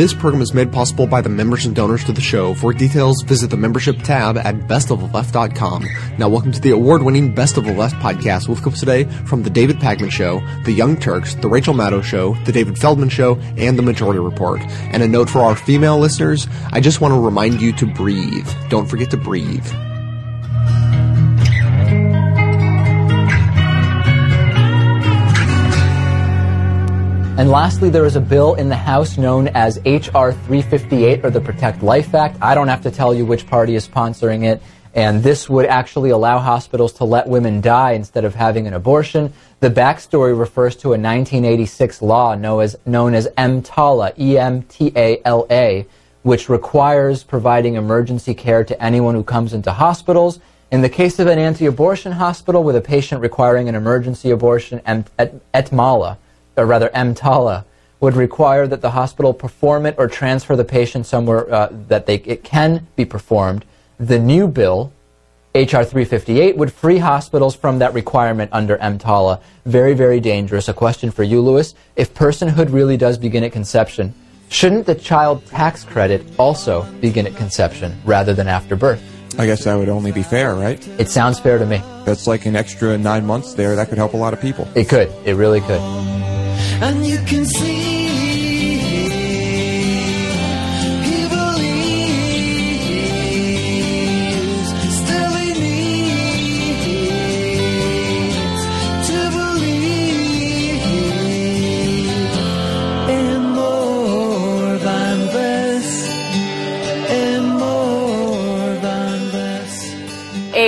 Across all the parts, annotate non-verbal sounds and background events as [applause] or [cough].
This program is made possible by the members and donors to the show. For details, visit the membership tab at bestoftheleft.com. Now, welcome to the award-winning Best of the Left podcast with clips today from The David Pakman Show, The Young Turks, The Rachel Maddow Show, The David Feldman Show, and The Majority Report. And a note for our female listeners, I just want to remind you to breathe. Don't forget to breathe. And lastly, there is a bill in the House known as H.R. 358 or the Protect Life Act. I don't have to tell you which party is sponsoring it. And this would actually allow hospitals to let women die instead of having an abortion. The backstory refers to a 1986 law known as, known as EMTALA, E-M-T-A-L-A, which requires providing emergency care to anyone who comes into hospitals. In the case of an anti-abortion hospital with a patient requiring an emergency abortion, and ETMALA, or rather EMTALA, would require that the hospital perform it or transfer the patient somewhere uh, that they, it can be performed. The new bill, H.R. 358, would free hospitals from that requirement under EMTALA. Very, very dangerous. A question for you, Lewis. If personhood really does begin at conception, shouldn't the child tax credit also begin at conception rather than after birth? I guess that would only be fair, right? It sounds fair to me. That's like an extra nine months there. That could help a lot of people. It could. It really could and you can see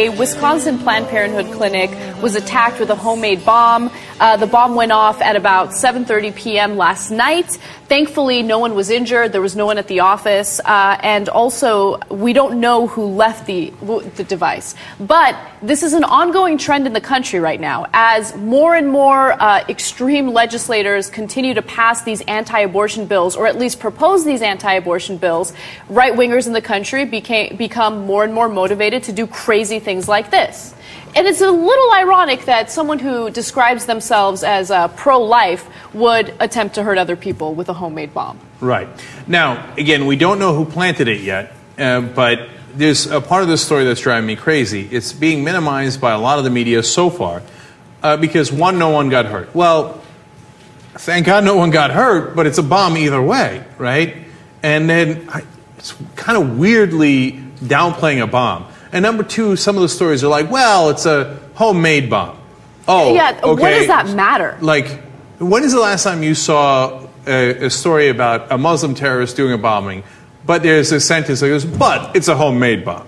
a Wisconsin Planned Parenthood clinic was attacked with a homemade bomb. Uh, the bomb went off at about 7:30 p.m. last night. Thankfully, no one was injured. There was no one at the office, uh, and also we don't know who left the the device. But this is an ongoing trend in the country right now, as more and more uh, extreme legislators continue to pass these anti-abortion bills, or at least propose these anti-abortion bills. Right wingers in the country became, become more and more motivated to do crazy things like this. And it's a little ironic that someone who describes themselves as uh, pro life would attempt to hurt other people with a homemade bomb. Right. Now, again, we don't know who planted it yet, uh, but there's a part of this story that's driving me crazy. It's being minimized by a lot of the media so far uh, because, one, no one got hurt. Well, thank God no one got hurt, but it's a bomb either way, right? And then I, it's kind of weirdly downplaying a bomb. And number two, some of the stories are like, well, it's a homemade bomb. Oh, yeah. Okay. What does that matter? Like, when is the last time you saw a, a story about a Muslim terrorist doing a bombing, but there's a sentence that goes, but it's a homemade bomb?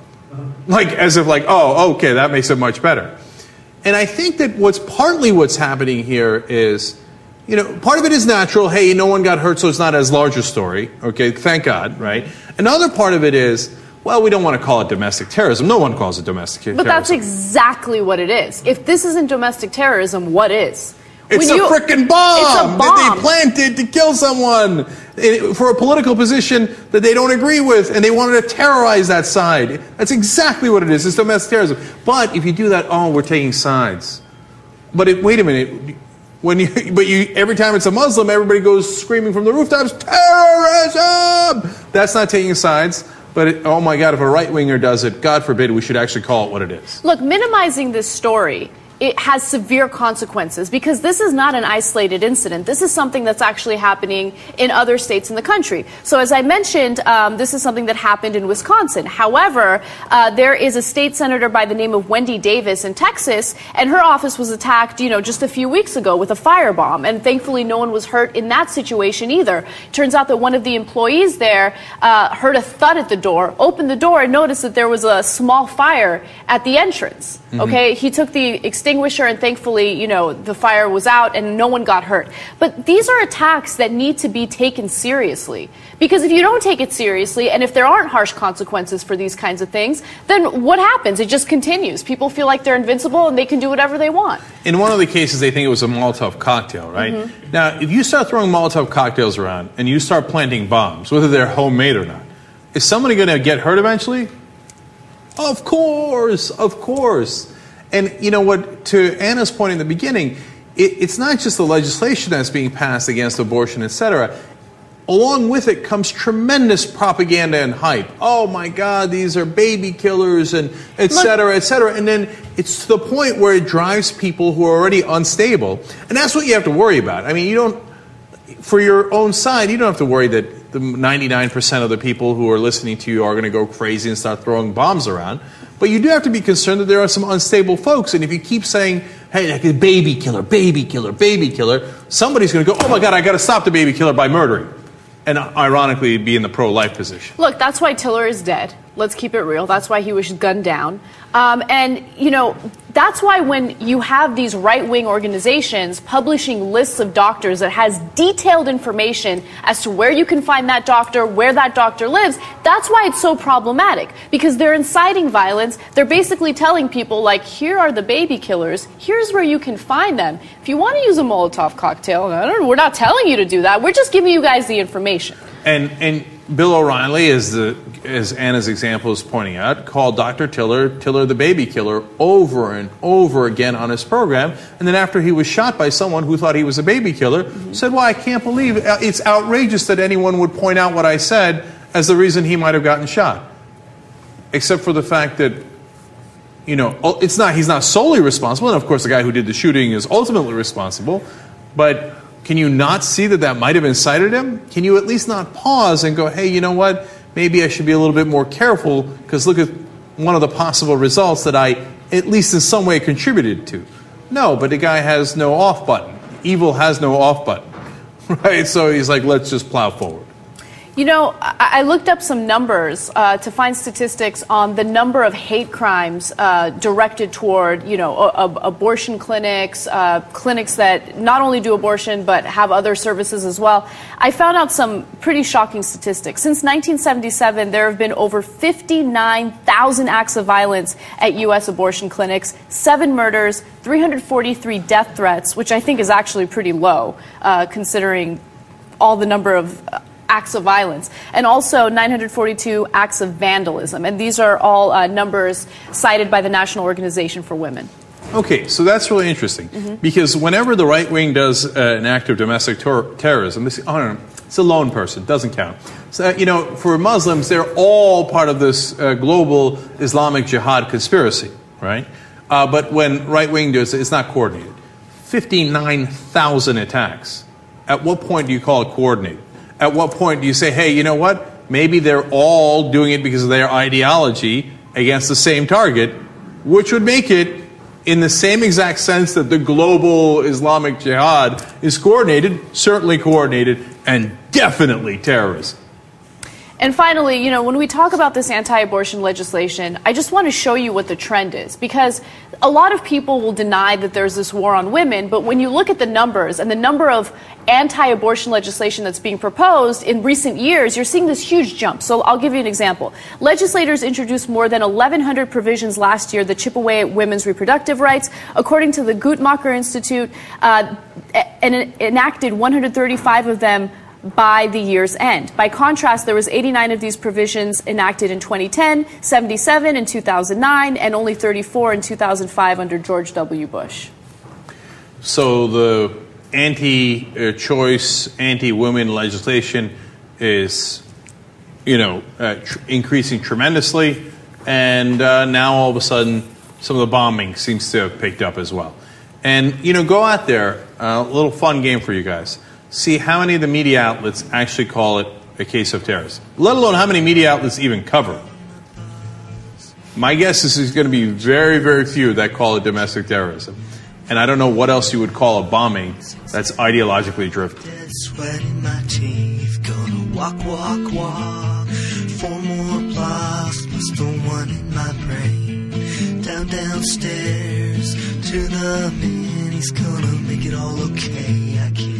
Like, as if like, oh, okay, that makes it much better. And I think that what's partly what's happening here is, you know, part of it is natural. Hey, no one got hurt, so it's not as large a story. Okay, thank God, right? Another part of it is, well, we don't want to call it domestic terrorism. No one calls it domestic but terrorism. But that's exactly what it is. If this isn't domestic terrorism, what is? It's When a freaking bomb, bomb. that they planted to kill someone eh, for a political position that they don't agree with, and they wanted to terrorize that side. That's exactly what it is. It's domestic terrorism. But if you do that, oh, we're taking sides. But it, wait a minute. When you, [laughs] but you, every time it's a Muslim, everybody goes screaming from the rooftops, terrorism! That's not taking sides. But it, oh my God, if a right winger does it, God forbid, we should actually call it what it is. Look, minimizing this story it has severe consequences because this is not an isolated incident. This is something that's actually happening in other states in the country. So, as I mentioned, um, this is something that happened in Wisconsin. However, uh, there is a state senator by the name of Wendy Davis in Texas, and her office was attacked, you know, just a few weeks ago with a firebomb. And thankfully, no one was hurt in that situation either. Turns out that one of the employees there uh, heard a thud at the door, opened the door, and noticed that there was a small fire at the entrance. Okay, he took the extinguisher, and thankfully, you know, the fire was out and no one got hurt. But these are attacks that need to be taken seriously. Because if you don't take it seriously, and if there aren't harsh consequences for these kinds of things, then what happens? It just continues. People feel like they're invincible and they can do whatever they want. In one of the cases, they think it was a Molotov cocktail, right? Mm-hmm. Now, if you start throwing Molotov cocktails around and you start planting bombs, whether they're homemade or not, is somebody going to get hurt eventually? Of course, of course. And you know what, to Anna's point in the beginning, it, it's not just the legislation that's being passed against abortion, et cetera. along with it comes tremendous propaganda and hype. Oh my God, these are baby killers and et cetera, et cetera. And then it's to the point where it drives people who are already unstable. And that's what you have to worry about. I mean, you don't, for your own side, you don't have to worry that the 99% of the people who are listening to you are going to go crazy and start throwing bombs around. But you do have to be concerned that there are some unstable folks. And if you keep saying, hey, like baby killer, baby killer, baby killer, somebody's going to go, oh my God, I got to stop the baby killer by murdering. And ironically, be in the pro life position. Look, that's why Tiller is dead. Let's keep it real. That's why he was gunned down. Um, and, you know, that's why when you have these right wing organizations publishing lists of doctors that has detailed information as to where you can find that doctor, where that doctor lives, that's why it's so problematic. Because they're inciting violence. They're basically telling people, like, here are the baby killers. Here's where you can find them. If you want to use a Molotov cocktail, we're not telling you to do that. We're just giving you guys the information. And, and Bill O'Reilly, as, the, as Anna's example is pointing out, called Dr. Tiller, Tiller the baby killer, over and over again on his program. And then after he was shot by someone who thought he was a baby killer, said, Well, I can't believe it. it's outrageous that anyone would point out what I said as the reason he might have gotten shot. Except for the fact that, you know, oh, it's not, he's not solely responsible. And of course, the guy who did the shooting is ultimately responsible. But can you not see that that might have incited him? Can you at least not pause and go, hey, you know what? Maybe I should be a little bit more careful because look at one of the possible results that I, at least in some way, contributed to. No, but the guy has no off button. Evil has no off button. [laughs] Right? So he's like, let's just plow forward. You know, I looked up some numbers uh, to find statistics on the number of hate crimes uh, directed toward, you know, abortion clinics, uh, clinics that not only do abortion but have other services as well. I found out some pretty shocking statistics. Since 1977, there have been over 59,000 acts of violence at U.S. abortion clinics, seven murders, 343 death threats, which I think is actually pretty low uh, considering all the number of uh, acts of violence, and also 942 acts of vandalism. And these are all uh, numbers cited by the National Organization for Women. Okay, so that's really interesting because whenever the right wing does uh, an act of domestic ter- terrorism, this, oh, no, no, it's a lone person, doesn't count. So, uh, you know, for Muslims, they're all part of this uh, global Islamic jihad conspiracy, right? Uh, but when right wing does it, it's not coordinated. 59,000 attacks. At what point do you call it coordinated? At what point do you say, hey, you know what? Maybe they're all doing it because of their ideology against the same target, which would make it in the same exact sense that the global Islamic jihad is coordinated, certainly coordinated, and definitely terrorism. And finally, you know, when we talk about this anti abortion legislation, I just want to show you what the trend is because a lot of people will deny that there's this war on women, but when you look at the numbers and the number of anti abortion legislation that's being proposed in recent years, you're seeing this huge jump. So I'll give you an example. Legislators introduced more than 1,100 provisions last year that chip away at women's reproductive rights. According to the Guttmacher Institute, uh, and enacted 135 of them by the year's end. By contrast, there was 89 of these provisions enacted in 2010, 77 in 2009, and only 34 in 2005 under George W. Bush. So the anti choice, anti women legislation is, you know, uh, tr- increasing tremendously. And uh, now all of a sudden, some of the bombing seems to have picked up as well. And, you know, go out there, a little fun game for you guys. See how many of the media outlets actually call it a case of terrorism, let alone how many media outlets even cover it. My guess is there's going to be very, very few that call it domestic terrorism. And I don't know what else you would call a bombing that's ideologically driven. Down, downstairs to the man. He's gonna make it all okay. I can't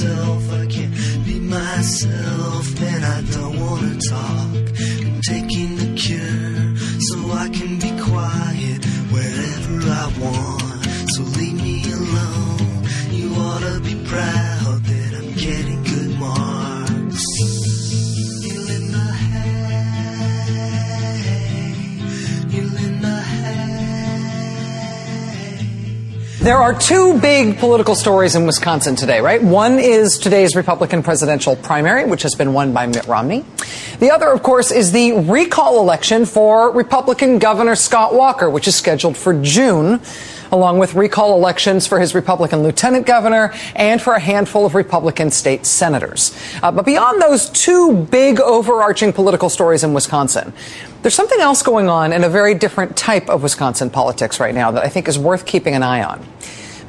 myself. I can't be myself. And I don't wanna talk. I'm taking the cure so I can be quiet wherever I want. So leave me alone. You ought to be proud There are two big political stories in Wisconsin today, right? One is today's Republican presidential primary, which has been won by Mitt Romney. The other, of course, is the recall election for Republican Governor Scott Walker, which is scheduled for June, along with recall elections for his Republican lieutenant governor and for a handful of Republican state senators. Uh, but beyond those two big overarching political stories in Wisconsin, there's something else going on in a very different type of Wisconsin politics right now that I think is worth keeping an eye on.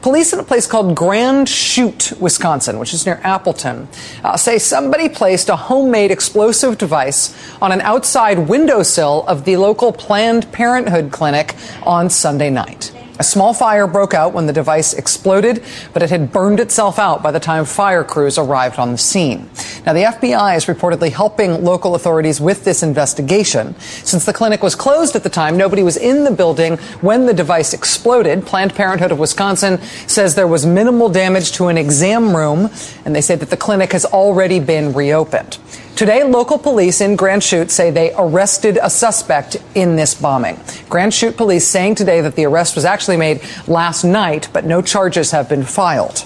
Police in a place called Grand Chute, Wisconsin, which is near Appleton, uh, say somebody placed a homemade explosive device on an outside windowsill of the local Planned Parenthood clinic on Sunday night. A small fire broke out when the device exploded, but it had burned itself out by the time fire crews arrived on the scene. Now, the FBI is reportedly helping local authorities with this investigation. Since the clinic was closed at the time, nobody was in the building when the device exploded. Planned Parenthood of Wisconsin says there was minimal damage to an exam room, and they say that the clinic has already been reopened. Today, local police in Grand Chute say they arrested a suspect in this bombing. Grand Chute police saying today that the arrest was actually made last night, but no charges have been filed.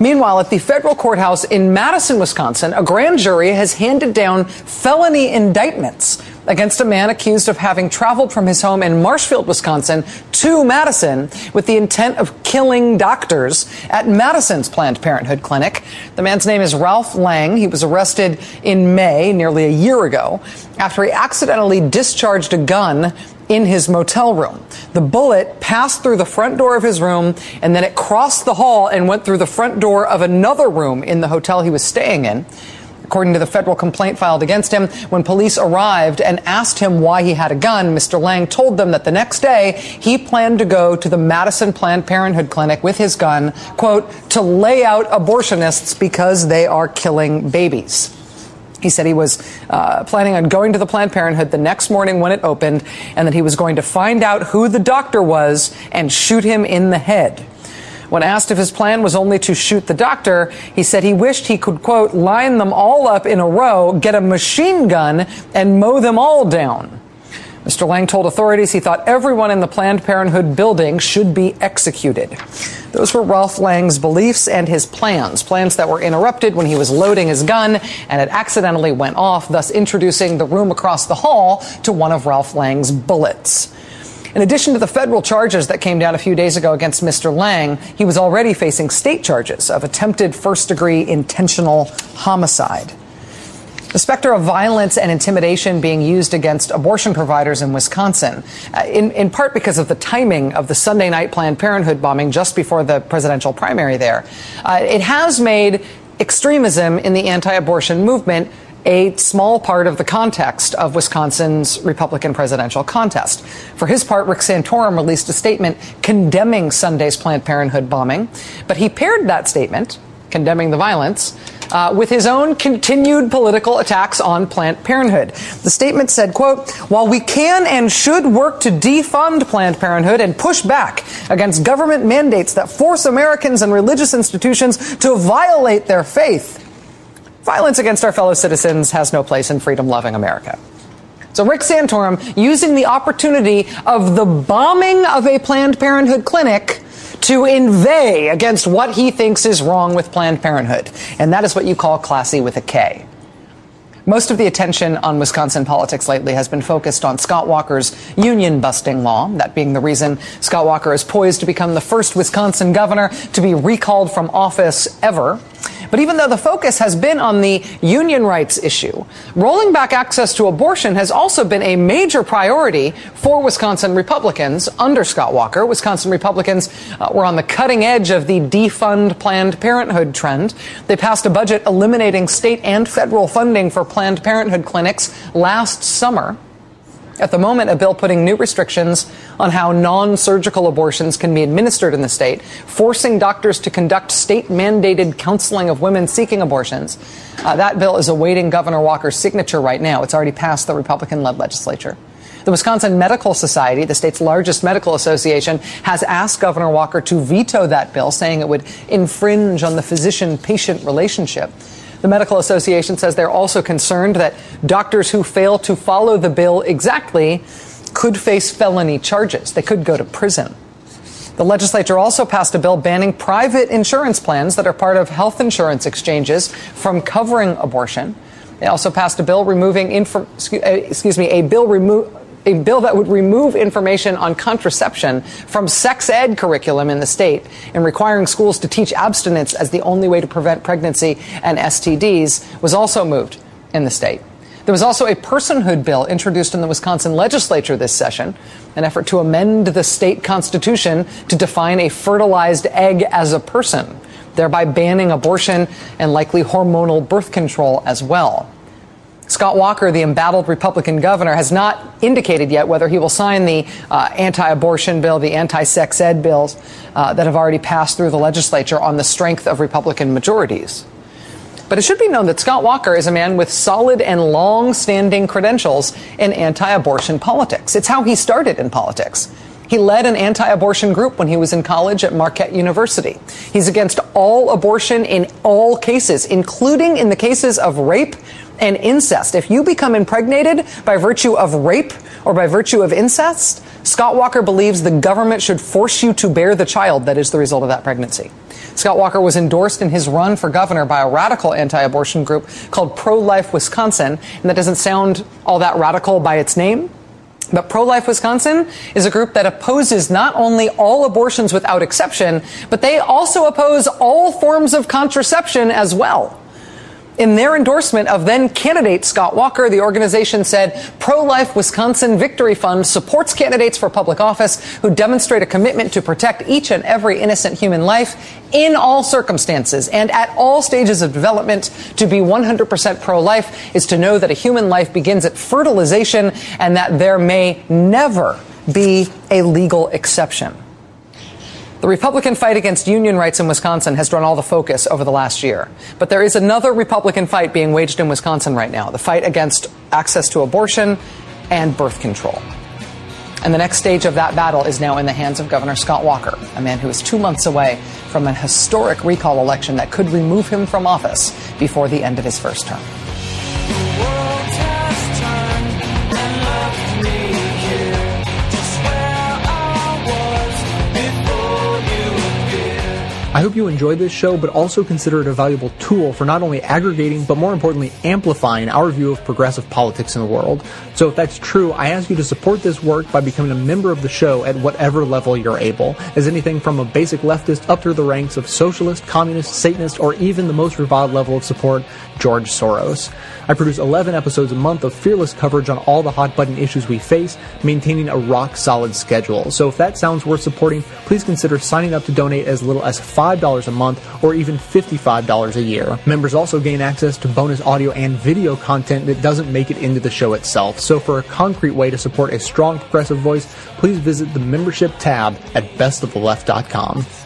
Meanwhile, at the federal courthouse in Madison, Wisconsin, a grand jury has handed down felony indictments against a man accused of having traveled from his home in Marshfield, Wisconsin to Madison with the intent of killing doctors at Madison's Planned Parenthood clinic. The man's name is Ralph Lang. He was arrested in May, nearly a year ago, after he accidentally discharged a gun in his motel room. The bullet passed through the front door of his room and then it crossed the hall and went through the front door of another room in the hotel he was staying in. According to the federal complaint filed against him, when police arrived and asked him why he had a gun, Mr. Lang told them that the next day he planned to go to the Madison Planned Parenthood clinic with his gun, quote, to lay out abortionists because they are killing babies. He said he was uh, planning on going to the Planned Parenthood the next morning when it opened, and that he was going to find out who the doctor was and shoot him in the head. When asked if his plan was only to shoot the doctor, he said he wished he could, quote, line them all up in a row, get a machine gun, and mow them all down. Mr. Lang told authorities he thought everyone in the Planned Parenthood building should be executed. Those were Ralph Lang's beliefs and his plans, plans that were interrupted when he was loading his gun and it accidentally went off, thus introducing the room across the hall to one of Ralph Lang's bullets. In addition to the federal charges that came down a few days ago against Mr. Lang, he was already facing state charges of attempted first degree intentional homicide. The specter of violence and intimidation being used against abortion providers in Wisconsin, uh, in, in part because of the timing of the Sunday night Planned Parenthood bombing just before the presidential primary there, uh, it has made extremism in the anti abortion movement a small part of the context of Wisconsin's Republican presidential contest. For his part, Rick Santorum released a statement condemning Sunday's Planned Parenthood bombing, but he paired that statement, condemning the violence, uh, with his own continued political attacks on Planned Parenthood. The statement said, quote, while we can and should work to defund Planned Parenthood and push back against government mandates that force Americans and religious institutions to violate their faith, violence against our fellow citizens has no place in freedom loving America. So Rick Santorum using the opportunity of the bombing of a Planned Parenthood clinic to inveigh against what he thinks is wrong with Planned Parenthood. And that is what you call classy with a K. Most of the attention on Wisconsin politics lately has been focused on Scott Walker's union busting law, that being the reason Scott Walker is poised to become the first Wisconsin governor to be recalled from office ever. But even though the focus has been on the union rights issue, rolling back access to abortion has also been a major priority for Wisconsin Republicans under Scott Walker. Wisconsin Republicans uh, were on the cutting edge of the defund Planned Parenthood trend. They passed a budget eliminating state and federal funding for Planned Parenthood clinics last summer. At the moment, a bill putting new restrictions on how non surgical abortions can be administered in the state, forcing doctors to conduct state mandated counseling of women seeking abortions. Uh, that bill is awaiting Governor Walker's signature right now. It's already passed the Republican led legislature. The Wisconsin Medical Society, the state's largest medical association, has asked Governor Walker to veto that bill, saying it would infringe on the physician patient relationship. The Medical Association says they're also concerned that doctors who fail to follow the bill exactly could face felony charges. They could go to prison. The legislature also passed a bill banning private insurance plans that are part of health insurance exchanges from covering abortion. They also passed a bill removing, infor- excuse uh, me, a bill remove a bill that would remove information on contraception from sex ed curriculum in the state and requiring schools to teach abstinence as the only way to prevent pregnancy and STDs was also moved in the state. There was also a personhood bill introduced in the Wisconsin legislature this session, an effort to amend the state constitution to define a fertilized egg as a person, thereby banning abortion and likely hormonal birth control as well. Scott Walker, the embattled Republican governor, has not indicated yet whether he will sign the uh, anti abortion bill, the anti sex ed bills uh, that have already passed through the legislature on the strength of Republican majorities. But it should be known that Scott Walker is a man with solid and long standing credentials in anti abortion politics. It's how he started in politics. He led an anti abortion group when he was in college at Marquette University. He's against all abortion in all cases, including in the cases of rape and incest. If you become impregnated by virtue of rape or by virtue of incest, Scott Walker believes the government should force you to bear the child that is the result of that pregnancy. Scott Walker was endorsed in his run for governor by a radical anti abortion group called Pro Life Wisconsin. And that doesn't sound all that radical by its name. But Pro Life Wisconsin is a group that opposes not only all abortions without exception, but they also oppose all forms of contraception as well. In their endorsement of then candidate Scott Walker, the organization said Pro Life Wisconsin Victory Fund supports candidates for public office who demonstrate a commitment to protect each and every innocent human life in all circumstances and at all stages of development. To be 100% pro life is to know that a human life begins at fertilization and that there may never be a legal exception. The Republican fight against union rights in Wisconsin has drawn all the focus over the last year. But there is another Republican fight being waged in Wisconsin right now the fight against access to abortion and birth control. And the next stage of that battle is now in the hands of Governor Scott Walker, a man who is two months away from an historic recall election that could remove him from office before the end of his first term. I hope you enjoy this show, but also consider it a valuable tool for not only aggregating, but more importantly, amplifying our view of progressive politics in the world. So if that's true, I ask you to support this work by becoming a member of the show at whatever level you're able, as anything from a basic leftist up through the ranks of socialist, communist, Satanist, or even the most reviled level of support, George Soros. I produce 11 episodes a month of fearless coverage on all the hot button issues we face, maintaining a rock solid schedule. So if that sounds worth supporting, please consider signing up to donate as little as $5 a month or even $55 a year. Members also gain access to bonus audio and video content that doesn't make it into the show itself. So for a concrete way to support a strong progressive voice, please visit the membership tab at bestoftheleft.com.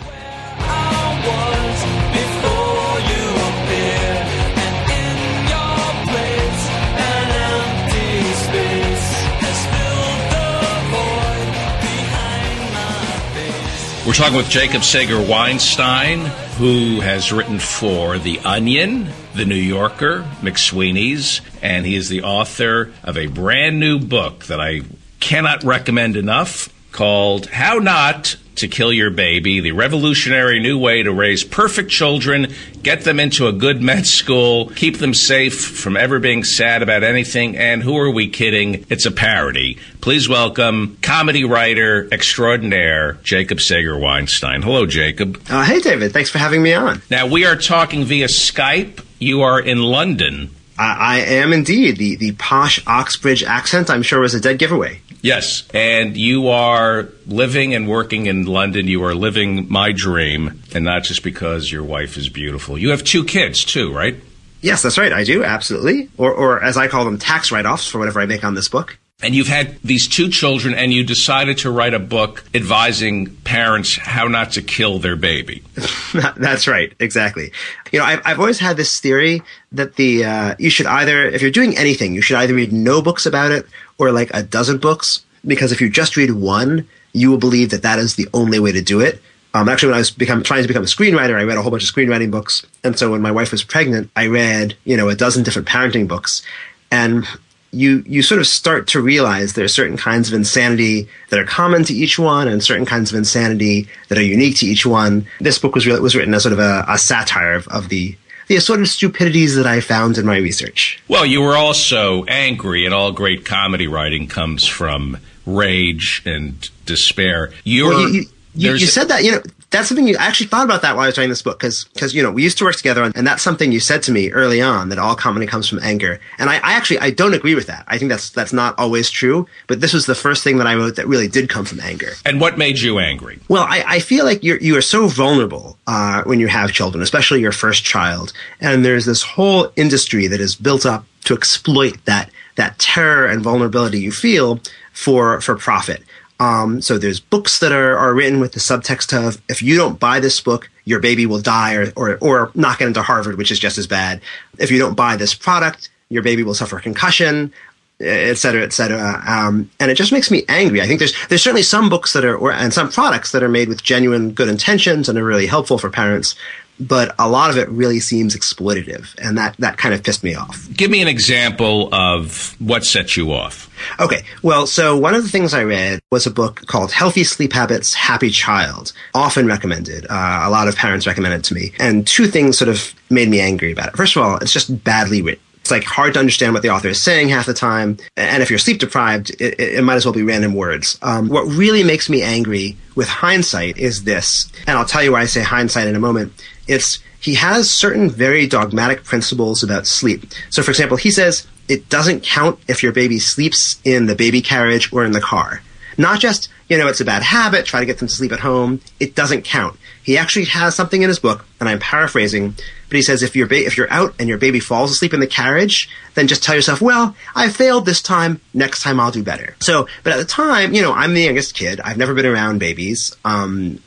We're talking with Jacob Sager Weinstein, who has written for The Onion, The New Yorker, McSweeney's, and he is the author of a brand new book that I cannot recommend enough called How Not to Kill Your Baby, the revolutionary new way to raise perfect children, get them into a good med school, keep them safe from ever being sad about anything, and who are we kidding? It's a parody. Please welcome comedy writer extraordinaire Jacob Sager Weinstein. Hello, Jacob. Uh, hey, David. Thanks for having me on. Now, we are talking via Skype. You are in London. I, I am indeed. The, the posh Oxbridge accent, I'm sure, was a dead giveaway. Yes, and you are living and working in London. You are living my dream, and not just because your wife is beautiful. You have two kids too, right? Yes, that's right. I do, absolutely. Or, or as I call them, tax write offs for whatever I make on this book. And you've had these two children, and you decided to write a book advising parents how not to kill their baby. [laughs] That's right, exactly. You know, I've, I've always had this theory that the uh, you should either, if you're doing anything, you should either read no books about it or like a dozen books, because if you just read one, you will believe that that is the only way to do it. Um, actually, when I was become, trying to become a screenwriter, I read a whole bunch of screenwriting books, and so when my wife was pregnant, I read you know a dozen different parenting books, and you you sort of start to realize there are certain kinds of insanity that are common to each one, and certain kinds of insanity that are unique to each one. This book was re- was written as sort of a, a satire of, of the the assorted stupidities that I found in my research. Well, you were also angry, and all great comedy writing comes from rage and despair. You're, Well, you, you, you, you said that, you know, that's something you I actually thought about that while I was writing this book because, because, you know, we used to work together and that's something you said to me early on that all comedy comes from anger. And I, I actually, I don't agree with that. I think that's, that's not always true, but this was the first thing that I wrote that really did come from anger. and what made you angry? Well, I, I feel like you're you are so vulnerable uh, when you have children, especially your first child, and there's this whole industry that is built up to exploit that that terror and vulnerability you feel for for profit. Um, so there's books that are, are written with the subtext of if you don't buy this book, your baby will die or, or or not get into Harvard, which is just as bad. If you don't buy this product, your baby will suffer concussion et cetera, et cetera. Um, and it just makes me angry. I think there's there's certainly some books that are or, and some products that are made with genuine good intentions and are really helpful for parents, but a lot of it really seems exploitative, and that that kind of pissed me off. Give me an example of what set you off. Okay, well, so one of the things I read was a book called Healthy Sleep Habits, Happy Child, often recommended. Uh, a lot of parents recommend it to me, and two things sort of made me angry about it. First of all, it's just badly written. It's like hard to understand what the author is saying half the time, and if you're sleep deprived, it, it, it might as well be random words. Um, what really makes me angry with hindsight is this, and I'll tell you why I say hindsight in a moment. It's he has certain very dogmatic principles about sleep. So, for example, he says it doesn't count if your baby sleeps in the baby carriage or in the car. Not just, you know, it's a bad habit, try to get them to sleep at home. It doesn't count. He actually has something in his book, and I'm paraphrasing, but he says if your ba- if you're out and your baby falls asleep in the carriage, then just tell yourself, well, I failed this time. Next time I'll do better. So, but at the time, you know, I'm the youngest kid. I've never been around babies. Um,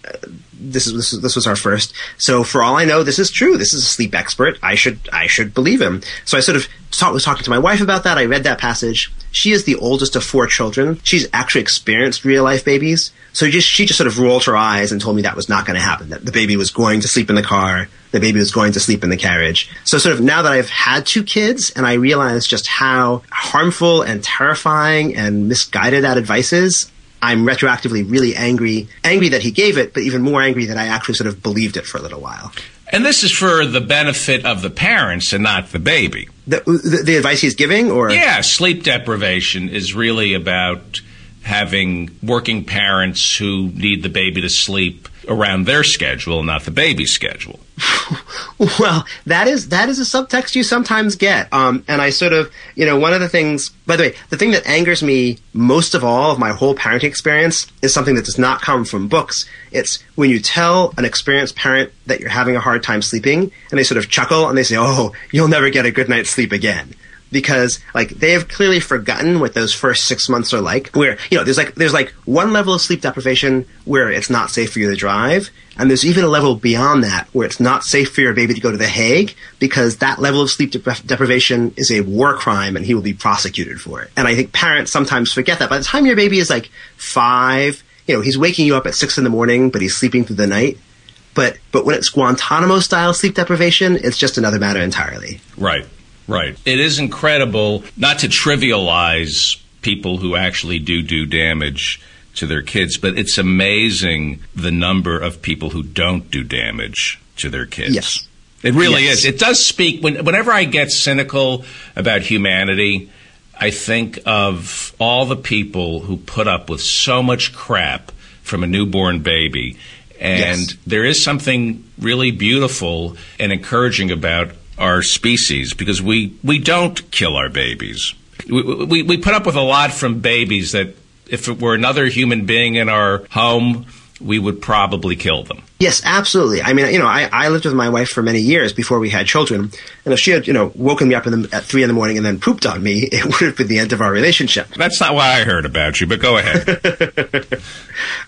this is this, was our first. So for all I know, this is true. This is a sleep expert. I should I should believe him. So I sort of talk, was talking to my wife about that. I read that passage. She is the oldest of four children. She's actually experienced real life babies. So just she just sort of rolled her eyes and told me that was not going to happen. That the baby was going to sleep in the car. The baby was going to sleep in the carriage. So sort of now that I've had two kids and I realize just how harmful and terrifying and misguided that advice is, I'm retroactively really angry, angry that he gave it, but even more angry that I actually sort of believed it for a little while. And this is for the benefit of the parents and not the baby. The, the, the advice he's giving, or Yeah, sleep deprivation is really about having working parents who need the baby to sleep around their schedule, not the baby's schedule. [laughs] Well, that is that is a subtext you sometimes get, um, and I sort of, you know, one of the things. By the way, the thing that angers me most of all of my whole parenting experience is something that does not come from books. It's when you tell an experienced parent that you're having a hard time sleeping, and they sort of chuckle and they say, "Oh, you'll never get a good night's sleep again." Because like they have clearly forgotten what those first six months are like. Where you know there's like there's like one level of sleep deprivation where it's not safe for you to drive, and there's even a level beyond that where it's not safe for your baby to go to The Hague because that level of sleep depri- deprivation is a war crime and he will be prosecuted for it. And I think parents sometimes forget that. By the time your baby is like five, you know, he's waking you up at six in the morning, but he's sleeping through the night. But but when it's Guantanamo style sleep deprivation, it's just another matter entirely. Right, right. It is incredible not to trivialize people who actually do do damage to their kids, but it's amazing the number of people who don't do damage to their kids. Yes. It really Yes. is. It does speak. When, whenever I get cynical about humanity, I think of all the people who put up with so much crap from a newborn baby. And Yes. there is something really beautiful and encouraging about our species because we, we don't kill our babies. We, we, we put up with a lot from babies that if it were another human being in our home, we would probably kill them. Yes, absolutely. I mean, you know, I, I lived with my wife for many years before we had children, and if she had, you know, woken me up in the, at three in the morning and then pooped on me, [laughs] it would have been the end of our relationship. That's not why I heard about you, but go ahead. [laughs]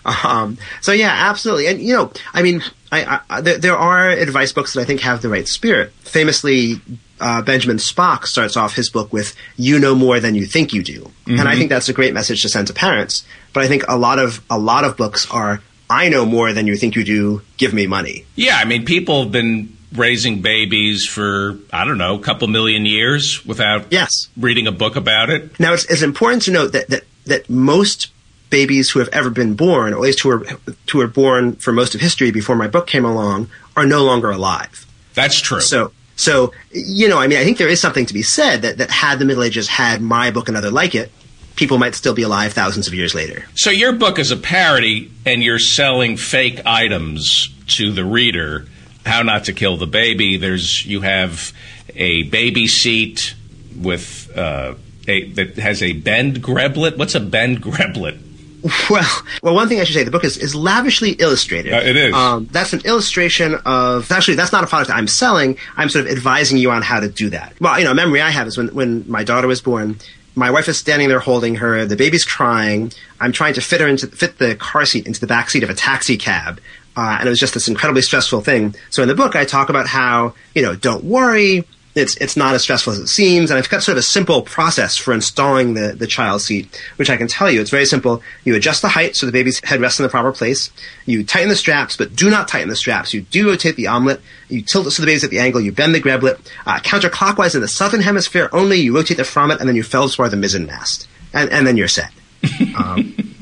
Um, so yeah, absolutely. And you know, I mean, I, I, there, there are advice books that I think have the right spirit. Famously, uh, Benjamin Spock starts off his book with "You know more than you think you do," and I think that's a great message to send to parents. But I think a lot of a lot of books are "I know more than you think you do. Give me money." Yeah, I mean, people have been raising babies for I don't know, a couple million years without yes. reading a book about it. Now, it's, it's important to note that, that, that most babies who have ever been born, or at least who were, who were born for most of history before my book came along, are no longer alive. That's true. So, so you know, I mean, I think there is something to be said that, that had the Middle Ages had my book and other like it, people might still be alive thousands of years later. So your book is a parody, and you're selling fake items to the reader. How not to kill the baby? There's you have a baby seat with uh, a that has a bend greblet. What's a bend greblet? [laughs] Well, well, one thing I should say, the book is, is lavishly illustrated. Uh, it is. Um, that's an illustration of actually that's not a product I'm selling. I'm sort of advising you on how to do that. Well, you know, a memory I have is when when my daughter was born. My wife is standing there holding her. The baby's crying. I'm trying to fit her into fit the car seat into the back seat of a taxi cab. Uh, and it was just this incredibly stressful thing. So in the book, I talk about how you know, don't worry, it's it's not as stressful as it seems, and I've got sort of a simple process for installing the the child seat, which I can tell you it's very simple. You adjust the height so the baby's head rests in the proper place. You tighten the straps, but do not tighten the straps. You do rotate the omelet. You tilt it so the baby's at the angle. You bend the greblet uh, counterclockwise in the southern hemisphere only. You rotate the frommet, and then you feldspar the mizzen mast, and and then you're set. [laughs] Um,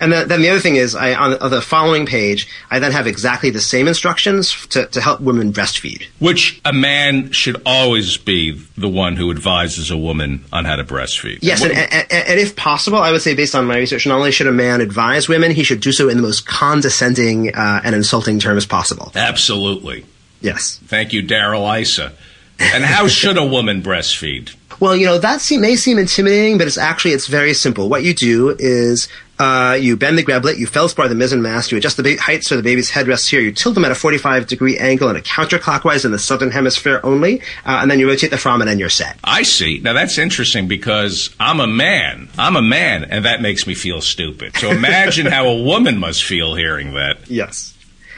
and then, then the other thing is, I, on, on the following page, I then have exactly the same instructions to, to help women breastfeed. Which a man should always be the one who advises a woman on how to breastfeed. Yes, and, and, and if possible, I would say, based on my research, not only should a man advise women, he should do so in the most condescending uh, and insulting terms possible. Absolutely. Yes. Thank you, Darrell Issa. And how [laughs] should a woman breastfeed? Well, you know that may seem intimidating, but it's actually it's very simple. What you do is uh, you bend the greblet, you feldspar the mizzen mast, you adjust the ba- height so the baby's head rests here, you tilt them at a 45 degree angle and a counterclockwise in the southern hemisphere only, uh, and then you rotate the frommet and you're set. I see. Now that's interesting because I'm a man. I'm a man, and that makes me feel stupid. So imagine how a woman must feel hearing that. Yes.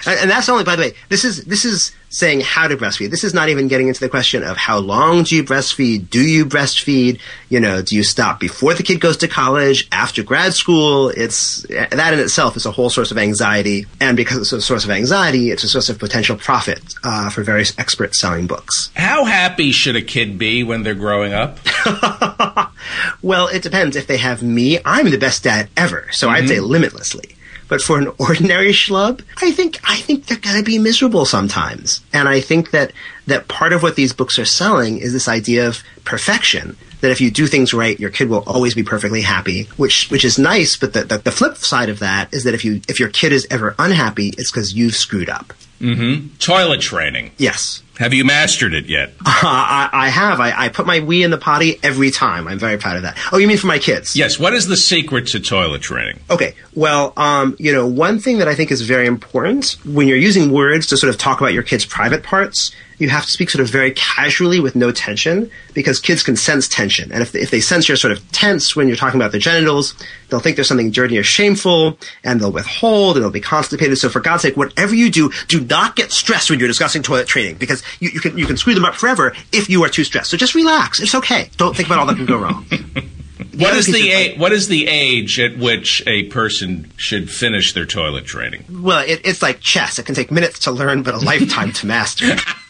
And, and that's only, by the way, this is this is saying how to breastfeed. This is not even getting into the question of how long do you breastfeed? Do you breastfeed? You know, do you stop before the kid goes to college, after grad school? It's that in itself is a whole source of anxiety, and because it's a source of anxiety, it's a source of potential profit uh, for various experts selling books. How happy should a kid be when they're growing up? [laughs] well, it depends. If they have me, I'm the best dad ever, so mm-hmm. I'd say limitlessly. But for an [laughs] ordinary schlub, I think I think they're gonna be miserable sometimes. And I think that that part of what these books are selling is this idea of perfection. That if you do things right, your kid will always be perfectly happy, which which is nice. But the, the, the flip side of that is that if you if your kid is ever unhappy, it's because you've screwed up. Mm-hmm. Toilet training. Yes. Have you mastered it yet? [laughs] Uh, I, I, have. I, I, put my wee in the potty every time. I'm very proud of that. Oh, you mean for my kids? Yes. What is the secret to toilet training? Okay. Well, um, you know, one thing that I think is very important when you're using words to sort of talk about your kids' private parts, you have to speak sort of very casually with no tension because kids can sense tension. And if, if they sense you're sort of tense when you're talking about their genitals, they'll think there's something dirty or shameful and they'll withhold and they'll be constipated. So for God's sake, whatever you do, do not get stressed when you're discussing toilet training because you, you can, you can screw them up forever if you are too stressed. So just relax. It's okay. Don't think about all that can go wrong. [laughs] what is the a- what is the age at which a person should finish their toilet training? Well, it, it's like chess. It can take minutes to learn, but a lifetime to master. [laughs]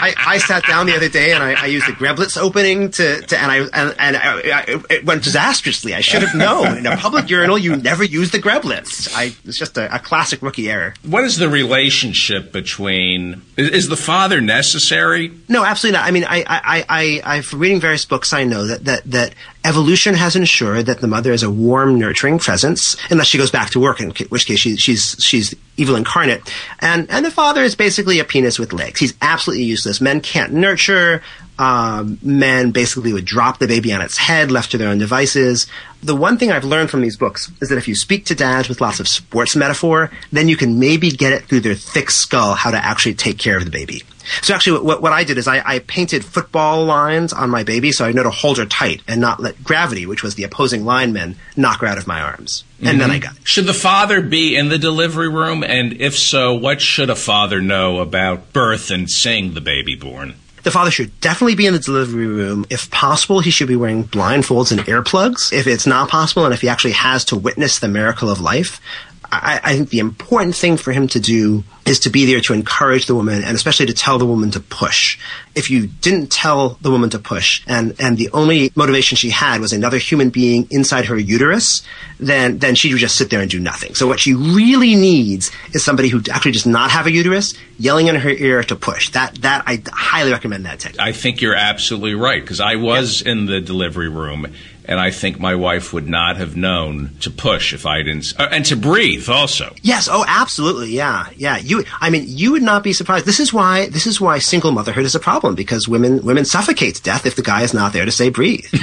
I, I, sat down the other day and I, I, used the greblets opening to, to and I and, and I, it went disastrously. I should have known. In a public urinal, you never use the greblets. I it's just a, a classic rookie error. What is the relationship between? Is, is, the father necessary? No, absolutely not. I mean, I I I I from reading various books, I know that that that evolution has ensured that the mother is a warm, nurturing presence, unless she goes back to work, in which case she, she's she's evil incarnate. And and the father is basically a penis with legs. He's absolutely useless. Men can't nurture. Um, men basically would drop the baby on its head, left to their own devices. The one thing I've learned from these books is that if you speak to dads with lots of sports metaphor, then you can maybe get it through their thick skull how to actually take care of the baby. So actually, what, what I did is I, I, painted football lines on my baby so I know to hold her tight and not let gravity, which was the opposing lineman, knock her out of my arms. And mm-hmm. then I got it. Should the father be in the delivery room? And if so, what should a father know about birth and seeing the baby born? The father should definitely be in the delivery room. If possible, he should be wearing blindfolds and earplugs. If it's not possible, and if he actually has to witness the miracle of life, I, I think the important thing for him to do is to be there to encourage the woman and especially to tell the woman to push. If you didn't tell the woman to push and, and the only motivation she had was another human being inside her uterus, then, then she would just sit there and do nothing. So what she really needs is somebody who actually does not have a uterus yelling in her ear to push. That, that, I highly recommend that technique. I think you're absolutely right because I was in the delivery room and I think my wife would not have known to push if I didn't, uh, and to breathe also. Yes. Oh, absolutely. Yeah. Yeah. You. I mean, you would not be surprised. This is why. This is why single motherhood is a problem because women women suffocate to death if the guy is not there to say breathe. [laughs]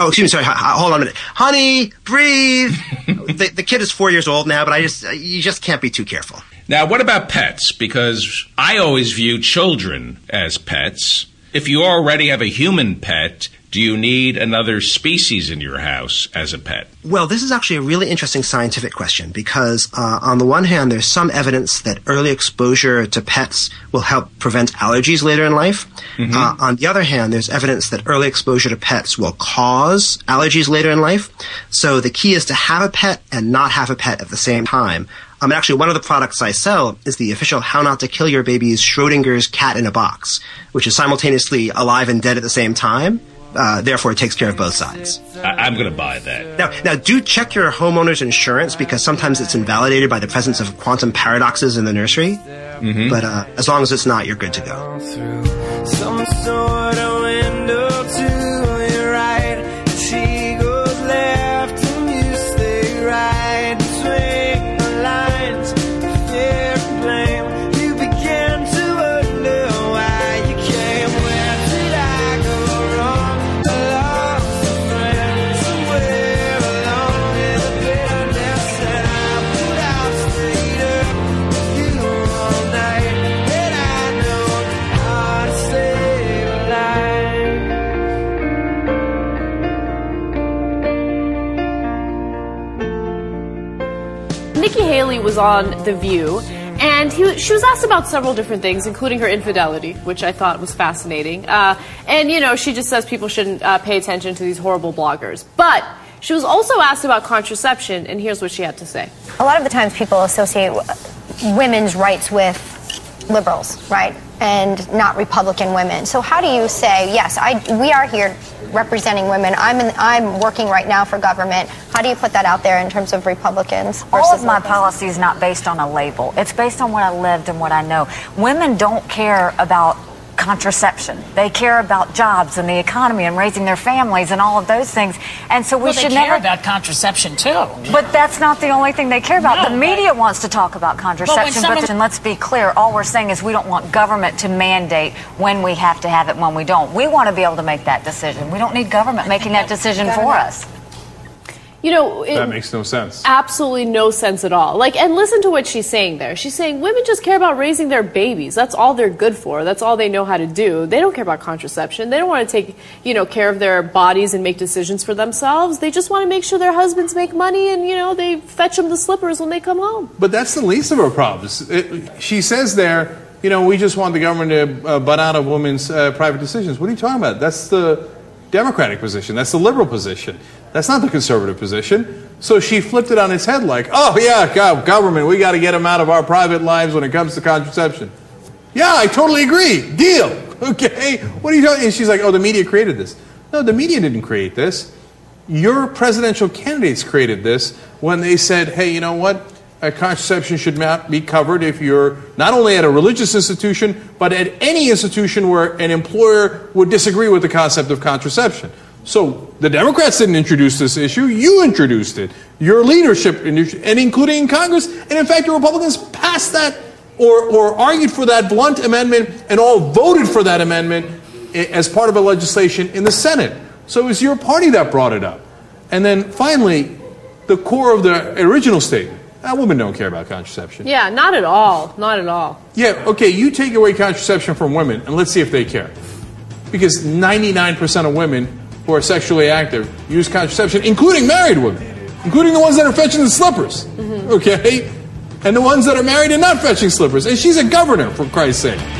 oh, excuse me. Sorry. H- hold on a minute. Honey, breathe. the, the kid is four years old now, but I just you just can't be too careful. Now, what about pets? Because I always view children as pets. If you already have a human pet, do you need another species in your house as a pet? Well, this is actually a really interesting scientific question because, uh, on the one hand, there's some evidence that early exposure to pets will help prevent allergies later in life. Mm-hmm. Uh, on the other hand, there's evidence that early exposure to pets will cause allergies later in life. So the key is to have a pet and not have a pet at the same time. Um, actually, one of the products I sell is the official How Not to Kill Your Baby's Schrodinger's Cat in a Box, which is simultaneously alive and dead at the same time. Uh, therefore, it takes care of both sides. I- I'm going to buy that. Now, now, do check your homeowner's insurance because sometimes it's invalidated by the presence of quantum paradoxes in the nursery. But uh, as long as it's not, you're good to go. Was on The View, and he, she was asked about several different things, including her infidelity, which I thought was fascinating. Uh, and, you know, she just says people shouldn't uh, pay attention to these horrible bloggers. But she was also asked about contraception, and here's what she had to say. A lot of the times people associate women's rights with liberals, right? And not Republican women. So how do you say, yes, I, we are here representing women. I'm, in, I'm working right now for government. How do you put that out there in terms of Republicans versus All of my liberals? policy is not based on a label. It's based on what I lived and what I know. Women don't care about contraception. They care about jobs and the economy and raising their families and all of those things. And so we Well, they should care never about contraception too. But that's not the only thing they care about. No, the media wants to talk about contraception, but, someone- and let's be clear, all we're saying is we don't want government to mandate when we have to have it, when we don't. We want to be able to make that decision. We don't need government making that decision for us. You know, it, That makes no sense. absolutely no sense at all. Like, and listen to what she's saying there. She's saying women just care about raising their babies. That's all they're good for. That's all they know how to do. They don't care about contraception. They don't want to take, you know, care of their bodies and make decisions for themselves. They just want to make sure their husbands make money and, you know, they fetch them the slippers when they come home. But that's the least of her problems. It, she says there, you know, we just want the government to uh, butt out of women's uh, private decisions. What are you talking about? That's the Democratic position. That's the liberal position. That's not the conservative position. So she flipped it on its head like, oh, yeah, go- government, we got to get them out of our private lives when it comes to contraception. Yeah, I totally agree. Deal. [laughs] Okay. What are you talking? And she's like, oh, the media created this. No, the media didn't create this. Your presidential candidates created this when they said, hey, you know what? Uh, contraception should not be covered if you're not only at a religious institution, but at any institution where an employer would disagree with the concept of contraception. So the Democrats didn't introduce this issue. You introduced it. Your leadership, and including in Congress. And in fact, the Republicans passed that or, or argued for that blunt amendment and all voted for that amendment as part of a legislation in the Senate. So it was your party that brought it up. And then finally, the core of the original statement. Ah, women don't care about contraception. Yeah, not at all. Not at all. Yeah, okay, you take away contraception from women, and let's see if they care. Because 99% of women who are sexually active use contraception, including married women, including the ones that are fetching the slippers. Mm-hmm. Okay? And the ones that are married and not fetching slippers. And she's a governor, for Christ's sake.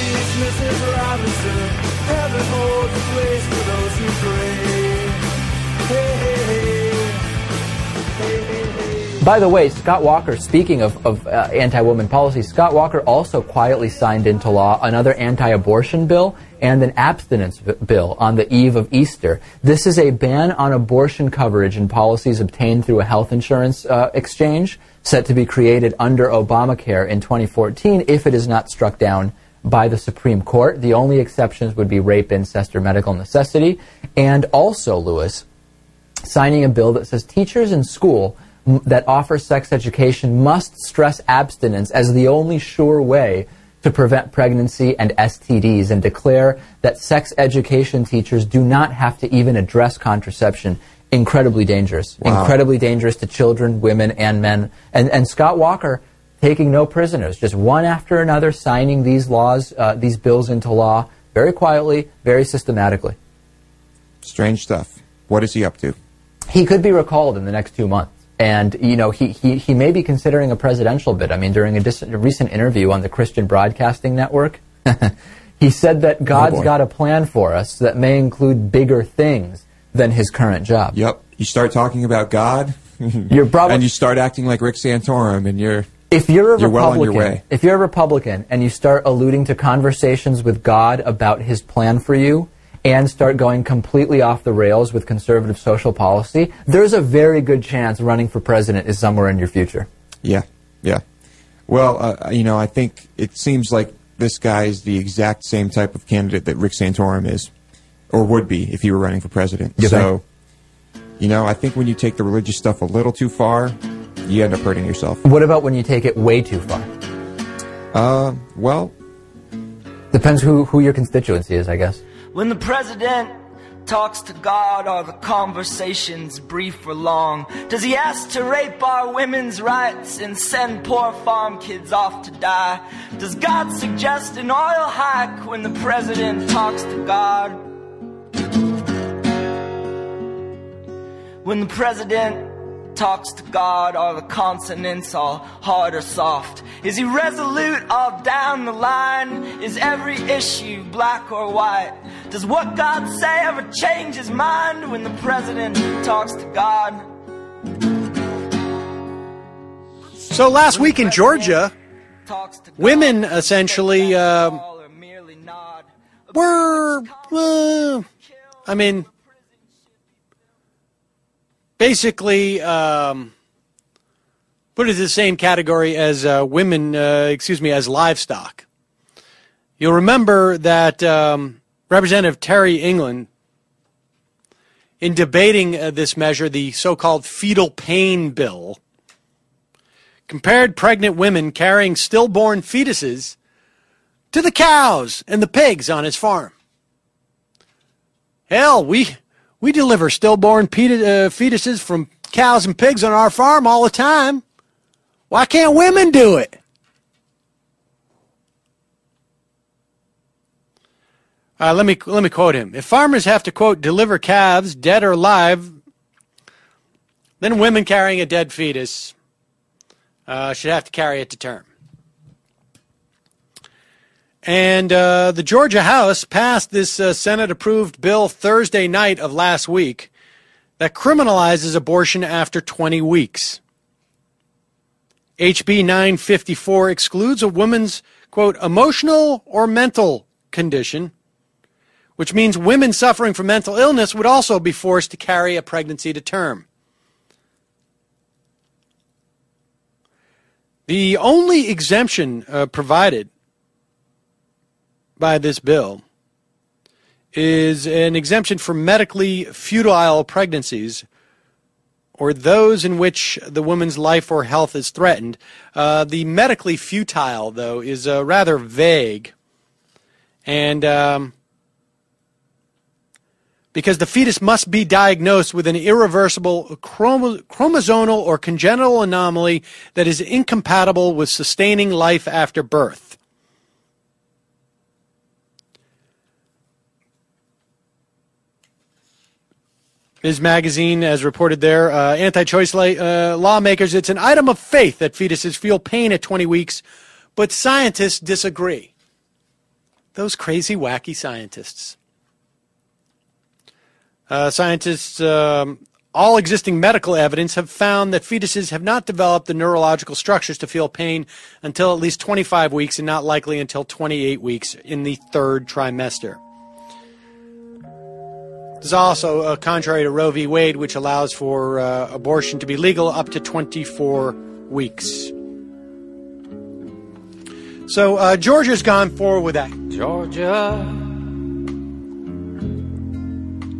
By the way, Scott Walker, speaking of, of uh, anti-woman policy, Scott Walker also quietly signed into law another anti-abortion bill and an abstinence bill on the eve of Easter. This is a ban on abortion coverage and policies obtained through a health insurance uh, exchange set to be created under Obamacare in 2014 if it is not struck down by the Supreme Court. The only exceptions would be rape, incest, or medical necessity. And also, Lewis, signing a bill that says teachers in school that offer sex education must stress abstinence as the only sure way to prevent pregnancy and STDs and declare that sex education teachers do not have to even address contraception. Incredibly dangerous. Wow. Incredibly dangerous to children, women, and men. And, and Scott Walker taking no prisoners, just one after another signing these laws, uh, these bills into law very quietly, very systematically. Strange stuff. What is he up to? he could be recalled in the next two months. And, you know, he, he, he may be considering a presidential bid. I mean, during a, dis- a recent interview on the Christian Broadcasting Network, [laughs] he said that oh, God's boy. got a plan for us that may include bigger things than his current job. Yep. You start talking about God, [laughs] You're probably and you start acting like Rick Santorum, and you're if you're a You're well on your Republican, way. if you're a Republican and you start alluding to conversations with God about His plan for you, and start going completely off the rails with conservative social policy, there's a very good chance running for president is somewhere in your future. Yeah, yeah. Well, uh, you know, I think it seems like this guy is the exact same type of candidate that Rick Santorum is, or would be if he were running for president. You so, you know, I think when you take the religious stuff a little too far, you end up hurting yourself. What about when you take it way too far? Uh, well, Depends who, who your constituency is, I guess. When the president talks to God, are the conversations brief or long? Does he ask to rape our women's rights and send poor farm kids off to die? Does God suggest an oil hike when the president talks to God? When the president talks to God, are the consonants all hard or soft? Is he resolute all down the line? Is every issue black or white? Does what God say ever change his mind when the president talks to God? So last week in Georgia, women essentially uh, were, uh, I mean, basically um, put it in the same category as uh, women, uh, excuse me, as livestock. You'll remember that um, Representative Terry England, in debating uh, this measure, the so called fetal pain bill, compared pregnant women carrying stillborn fetuses to the cows and the pigs on his farm. Hell, we we deliver stillborn uh, fetuses from cows and pigs on our farm all the time. Why can't women do it? Uh, let me let me quote him. If farmers have to quote deliver calves, dead or alive, then women carrying a dead fetus uh, should have to carry it to term. And uh, the Georgia House passed this uh, Senate approved bill Thursday night of last week that criminalizes abortion after 20 weeks. HB 954 excludes a woman's, quote, emotional or mental condition, which means women suffering from mental illness would also be forced to carry a pregnancy to term. The only exemption uh, provided by this bill is an exemption for medically futile pregnancies or those in which the woman's life or health is threatened. Uh, the medically futile, though, is uh, rather vague. And um, because the fetus must be diagnosed with an irreversible chromo- chromosomal or congenital anomaly that is incompatible with sustaining life after birth. Ms. Magazine, as reported there, uh, anti-choice la- uh, lawmakers, it's an item of faith that fetuses feel pain at 20 weeks, but scientists disagree. Those crazy, wacky scientists. Uh, scientists, um, all existing medical evidence have found that fetuses have not developed the neurological structures to feel pain until at least 25 weeks and not likely until 28 weeks in the third trimester. This is also uh, contrary to Roe v. Wade, which allows for uh, abortion to be legal up to 24 weeks. So uh, Georgia's gone forward with that. Georgia,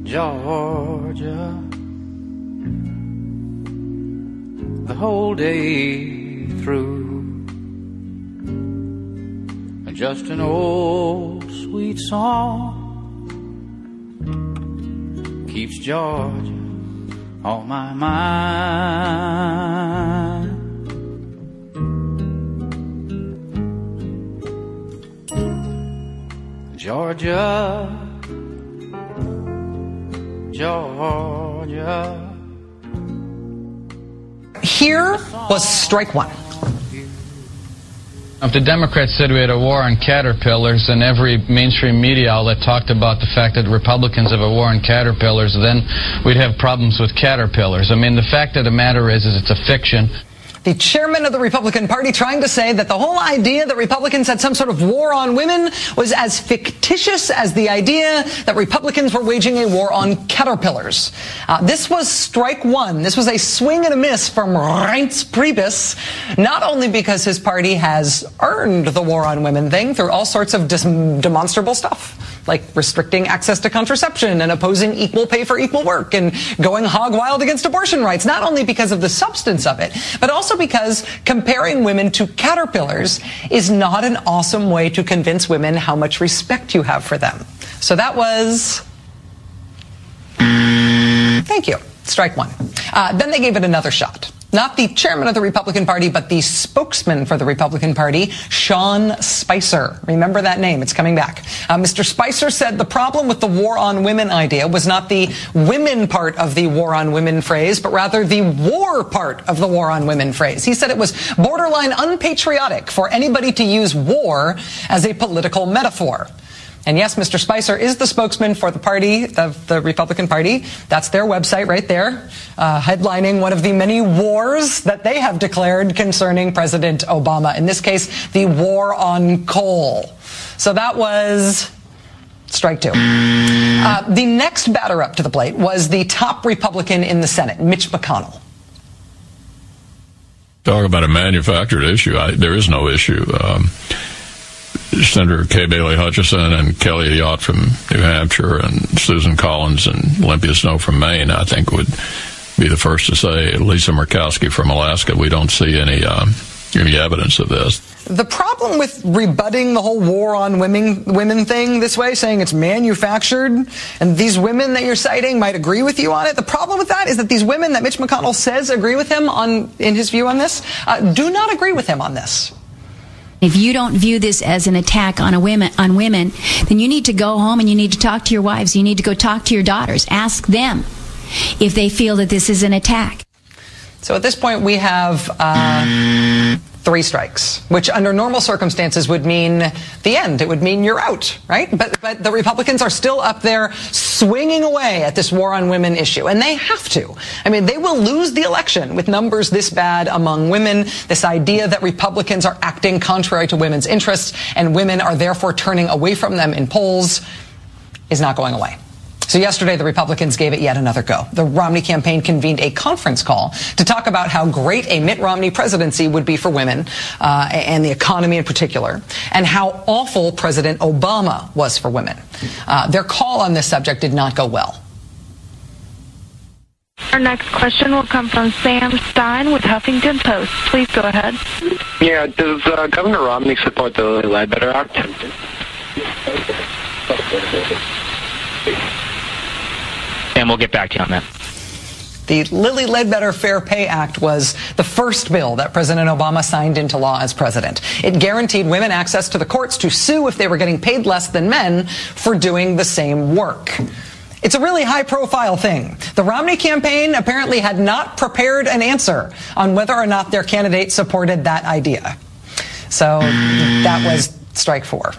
Georgia, the whole day through. and Just an old sweet song keeps Georgia on my mind. Georgia, Georgia. Here was strike one. If the Democrats said we had a war on caterpillars and every mainstream media outlet talked about the fact that Republicans have a war on caterpillars, then we'd have problems with caterpillars. I mean, the fact of the matter is, is it's a fiction. The chairman of the Republican Party trying to say that the whole idea that Republicans had some sort of war on women was as fictitious as the idea that Republicans were waging a war on caterpillars. Uh, this was strike one. This was a swing and a miss from Reince Priebus, not only because his party has earned the war on women thing through all sorts of dis- demonstrable stuff like restricting access to contraception and opposing equal pay for equal work and going hog wild against abortion rights, not only because of the substance of it, but also because comparing women to caterpillars is not an awesome way to convince women how much respect you have for them. So that was. Thank you. Strike one. Uh, then they gave it another shot. Not the chairman of the Republican Party, but the spokesman for the Republican Party, Sean Spicer. Remember that name, it's coming back. Uh, Mr. Spicer said the problem with the war on women idea was not the women part of the war on women phrase, but rather the war part of the war on women phrase. He said it was borderline unpatriotic for anybody to use war as a political metaphor. And yes, Mr. Spicer is the spokesman for the party, the, the Republican Party. That's their website right there, uh, headlining one of the many wars that they have declared concerning President Obama. In this case, the war on coal. So that was strike two. Uh, the next batter up to the plate was the top Republican in the Senate, Mitch McConnell. Talk about a manufactured issue. I, there is no issue. Um, Senator Kay Bailey Hutchison and Kelly Ayotte from New Hampshire and Susan Collins and Olympia Snowe from Maine, I think would be the first to say. Lisa Murkowski from Alaska, we don't see any um, any evidence of this. The problem with rebutting the whole war on women women thing this way, saying it's manufactured, and these women that you're citing might agree with you on it. The problem with that is that these women that Mitch McConnell says agree with him on in his view on this uh, do not agree with him on this. If you don't view this as an attack on a women on women, then you need to go home and you need to talk to your wives. You need to go talk to your daughters. Ask them if they feel that this is an attack. So at this point, we have uh, three strikes, which under normal circumstances would mean the end. It would mean you're out, right? But, but the Republicans are still up there swinging away at this war on women issue, and they have to. I mean, they will lose the election with numbers this bad among women. This idea that Republicans are acting contrary to women's interests and women are therefore turning away from them in polls is not going away. So yesterday, the Republicans gave it yet another go. The Romney campaign convened a conference call to talk about how great a Mitt Romney presidency would be for women uh, and the economy in particular, and how awful President Obama was for women. Uh, their call on this subject did not go well. Our next question will come from Sam Stein with Huffington Post. Please go ahead. Yeah, does uh, Governor Romney support the Lilly Ledbetter Act? And we'll get back to you on that. The Lilly Ledbetter Fair Pay Act was the first bill that President Obama signed into law as president. It guaranteed women access to the courts to sue if they were getting paid less than men for doing the same work. It's a really high profile thing. The Romney campaign apparently had not prepared an answer on whether or not their candidate supported that idea. So that was strike four.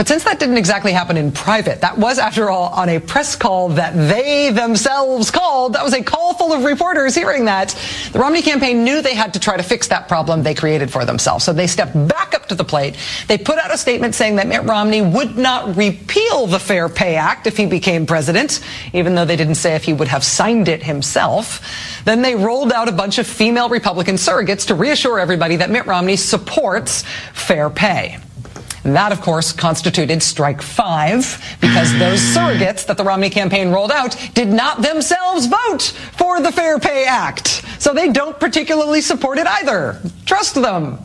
But since that didn't exactly happen in private, that was, after all, on a press call that they themselves called. That was a call full of reporters hearing that. The Romney campaign knew they had to try to fix that problem they created for themselves. So they stepped back up to the plate. They put out a statement saying that Mitt Romney would not repeal the Fair Pay Act if he became president, even though they didn't say if he would have signed it himself. Then they rolled out a bunch of female Republican surrogates to reassure everybody that Mitt Romney supports fair pay. That, of course, constituted strike five because those surrogates that the Romney campaign rolled out did not themselves vote for the Fair Pay Act. So they don't particularly support it either. Trust them.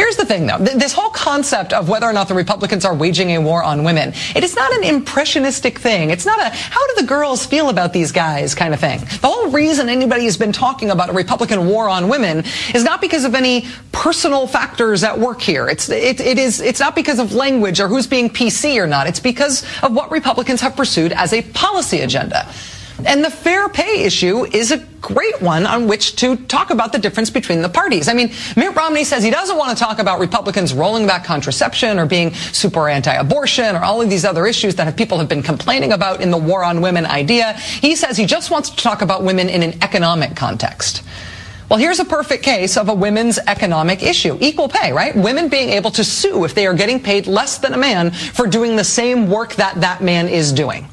Here's the thing, though. This whole concept of whether or not the Republicans are waging a war on women, it is not an impressionistic thing. It's not a, how do the girls feel about these guys kind of thing. The whole reason anybody has been talking about a Republican war on women is not because of any personal factors at work here. It's, it, it is, it's not because of language or who's being PC or not. It's because of what Republicans have pursued as a policy agenda. And the fair pay issue is a great one on which to talk about the difference between the parties. I mean, Mitt Romney says he doesn't want to talk about Republicans rolling back contraception or being super anti-abortion or all of these other issues that have, people have been complaining about in the war on women idea. He says he just wants to talk about women in an economic context. Well, here's a perfect case of a women's economic issue. Equal pay, right? Women being able to sue if they are getting paid less than a man for doing the same work that that man is doing.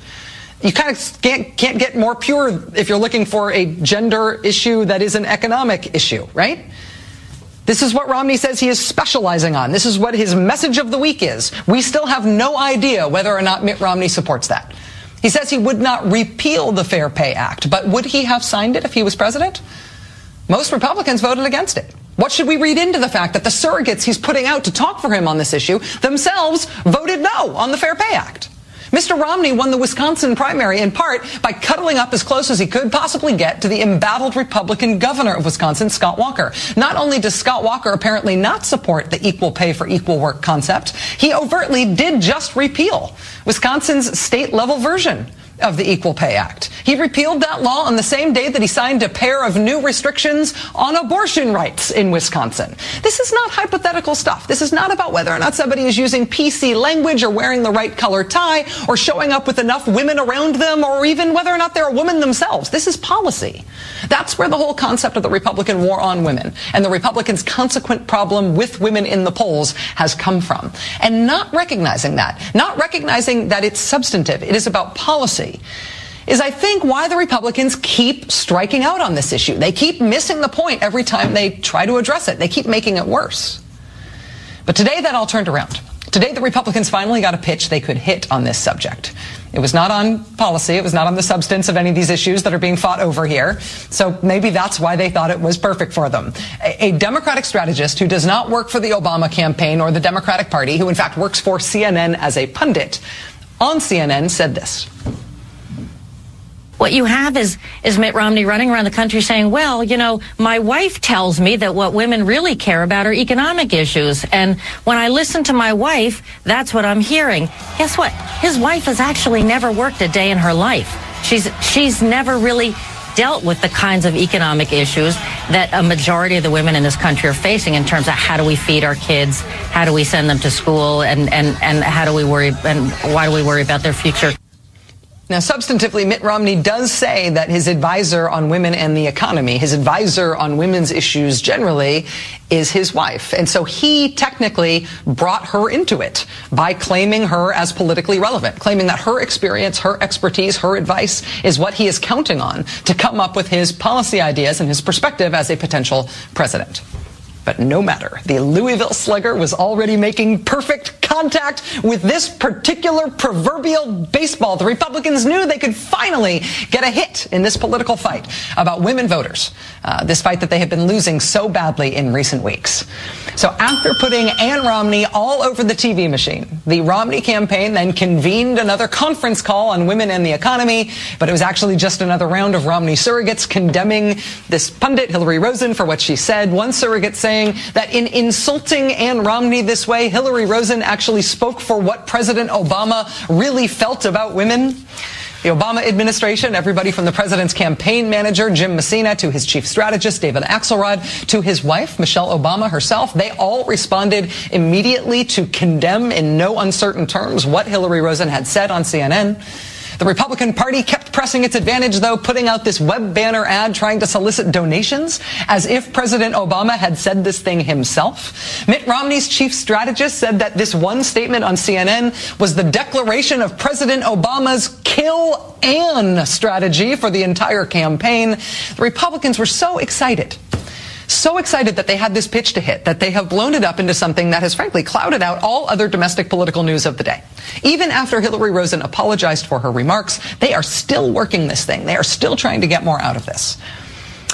You kind of can't, can't get more pure if you're looking for a gender issue that is an economic issue, right? This is what Romney says he is specializing on. This is what his message of the week is. We still have no idea whether or not Mitt Romney supports that. He says he would not repeal the Fair Pay Act, but would he have signed it if he was president? Most Republicans voted against it. What should we read into the fact that the surrogates he's putting out to talk for him on this issue themselves voted no on the Fair Pay Act? Mr. Romney won the Wisconsin primary in part by cuddling up as close as he could possibly get to the embattled Republican governor of Wisconsin, Scott Walker. Not only does Scott Walker apparently not support the equal pay for equal work concept, he overtly did just repeal Wisconsin's state level version of the Equal Pay Act. He repealed that law on the same day that he signed a pair of new restrictions on abortion rights in Wisconsin. This is not hypothetical stuff. This is not about whether or not somebody is using PC language or wearing the right color tie or showing up with enough women around them or even whether or not they're a woman themselves. This is policy. That's where the whole concept of the Republican war on women and the Republicans' consequent problem with women in the polls has come from. And not recognizing that, not recognizing that it's substantive, it is about policy is I think why the Republicans keep striking out on this issue. They keep missing the point every time they try to address it. They keep making it worse. But today that all turned around. Today the Republicans finally got a pitch they could hit on this subject. It was not on policy. It was not on the substance of any of these issues that are being fought over here. So maybe that's why they thought it was perfect for them. A, a, Democratic strategist who does not work for the Obama campaign or the Democratic Party, who in fact works for CNN as a pundit, on CNN said this. What you have is is Mitt Romney running around the country saying, "Well, you know, my wife tells me that what women really care about are economic issues, and when I listen to my wife, that's what I'm hearing." Guess what? His wife has actually never worked a day in her life. She's she's never really dealt with the kinds of economic issues that a majority of the women in this country are facing in terms of how do we feed our kids, how do we send them to school, and and and how do we worry and why do we worry about their future? Now, substantively, Mitt Romney does say that his advisor on women and the economy, his advisor on women's issues generally, is his wife. And so he technically brought her into it by claiming her as politically relevant, claiming that her experience, her expertise, her advice is what he is counting on to come up with his policy ideas and his perspective as a potential president. But no matter, the Louisville Slugger was already making perfect contact with this particular proverbial baseball. The Republicans knew they could finally get a hit in this political fight about women voters, uh, this fight that they have been losing so badly in recent weeks. So after putting Ann Romney all over the TV machine, the Romney campaign then convened another conference call on women and the economy, but it was actually just another round of Romney surrogates condemning this pundit, Hillary Rosen, for what she said. One surrogate saying that in insulting Ann Romney this way, Hillary Rosen actually spoke for what President Obama really felt about women. The Obama administration, everybody from the president's campaign manager, Jim Messina, to his chief strategist, David Axelrod, to his wife, Michelle Obama herself, they all responded immediately to condemn in no uncertain terms what Hillary Rosen had said on CNN. The Republican Party kept pressing its advantage, though, putting out this web banner ad trying to solicit donations, as if President Obama had said this thing himself. Mitt Romney's chief strategist said that this one statement on CNN was the declaration of President Obama's kill Ann strategy for the entire campaign. The Republicans were so excited so excited that they had this pitch to hit that they have blown it up into something that has frankly clouded out all other domestic political news of the day. Even after Hillary Rosen apologized for her remarks, they are still working this thing. They are still trying to get more out of this.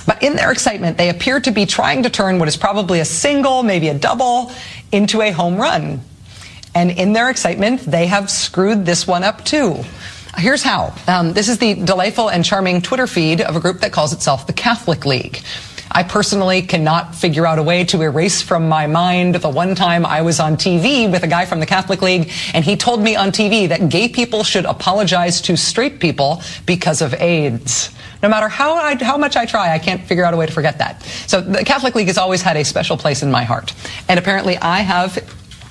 But in their excitement, they appear to be trying to turn what is probably a single, maybe a double, into a home run. And in their excitement, they have screwed this one up too. Here's how. Um, this is the delightful and charming Twitter feed of a group that calls itself the Catholic League. I personally cannot figure out a way to erase from my mind the one time I was on TV with a guy from the Catholic League, and he told me on TV that gay people should apologize to straight people because of AIDS. No matter how, I, how much I try, I can't figure out a way to forget that. So the Catholic League has always had a special place in my heart. And apparently I have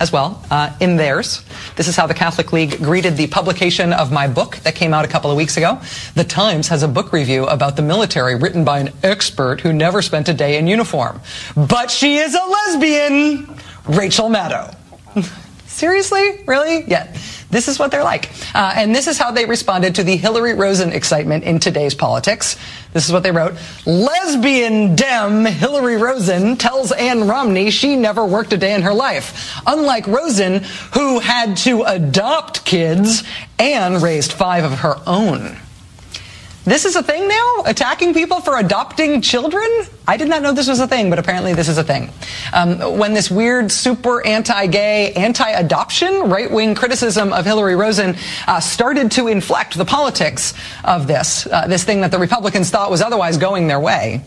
as well uh, in theirs. This is how the Catholic League greeted the publication of my book that came out a couple of weeks ago. The Times has a book review about the military written by an expert who never spent a day in uniform. But she is a lesbian, Rachel Maddow. [laughs] Seriously? Really? Yeah. This is what they're like. Uh, and this is how they responded to the Hillary Rosen excitement in today's politics. This is what they wrote. Lesbian Dem Hillary Rosen tells Ann Romney she never worked a day in her life. Unlike Rosen, who had to adopt kids, Ann raised five of her own. This is a thing now? Attacking people for adopting children? I did not know this was a thing, but apparently this is a thing. Um, when this weird, super anti-gay, anti-adoption, right-wing criticism of Hillary Rosen uh, started to inflect the politics of this, uh, this thing that the Republicans thought was otherwise going their way,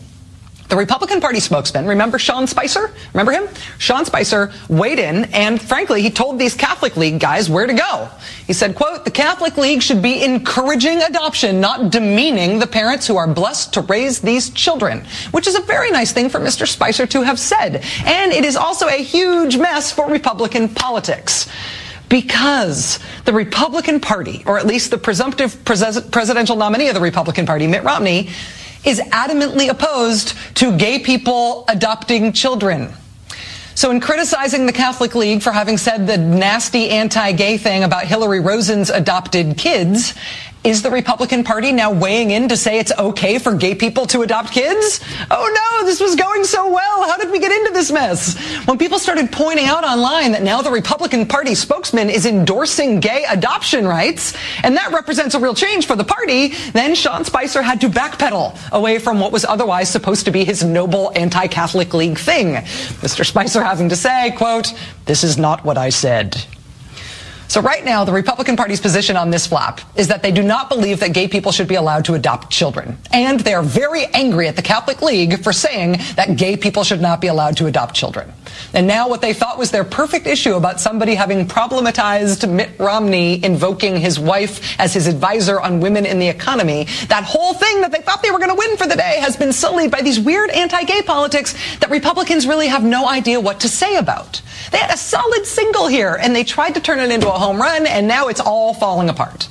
the Republican Party spokesman, remember Sean Spicer? Remember him? Sean Spicer weighed in and frankly, he told these Catholic League guys where to go. He said, quote, the Catholic League should be encouraging adoption, not demeaning the parents who are blessed to raise these children, which is a very nice thing for Mr. Spicer to have said. And it is also a huge mess for Republican politics because the Republican Party, or at least the presumptive pres- presidential nominee of the Republican Party, Mitt Romney, is adamantly opposed to gay people adopting children. So, in criticizing the Catholic League for having said the nasty anti gay thing about Hillary Rosen's adopted kids, is the Republican Party now weighing in to say it's okay for gay people to adopt kids? Oh no, this was going so well. How did we get into this mess? When people started pointing out online that now the Republican Party spokesman is endorsing gay adoption rights, and that represents a real change for the party, then Sean Spicer had to backpedal away from what was otherwise supposed to be his noble anti-Catholic League thing. Mr. Spicer having to say, quote, this is not what I said. So right now, the Republican Party's position on this flap is that they do not believe that gay people should be allowed to adopt children. And they are very angry at the Catholic League for saying that gay people should not be allowed to adopt children. And now what they thought was their perfect issue about somebody having problematized Mitt Romney invoking his wife as his advisor on women in the economy, that whole thing that they thought they were going to win for the day has been sullied by these weird anti-gay politics that Republicans really have no idea what to say about. They had a solid single here and they tried to turn it into a home run and now it's all falling apart.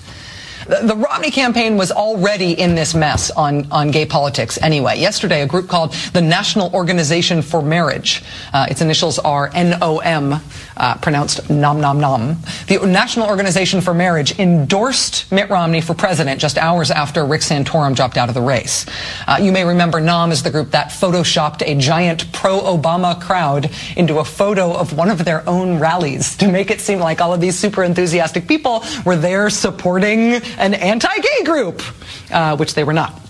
The, Romney campaign was already in this mess on, on gay politics anyway. Yesterday, a group called the National Organization for Marriage, uh, its initials are NOM, uh, pronounced nom nom nom. The National Organization for Marriage endorsed Mitt Romney for president just hours after Rick Santorum dropped out of the race. Uh, you may remember NOM is the group that photoshopped a giant pro-Obama crowd into a photo of one of their own rallies to make it seem like all of these super enthusiastic people were there supporting an anti-gay group, uh, which they were not.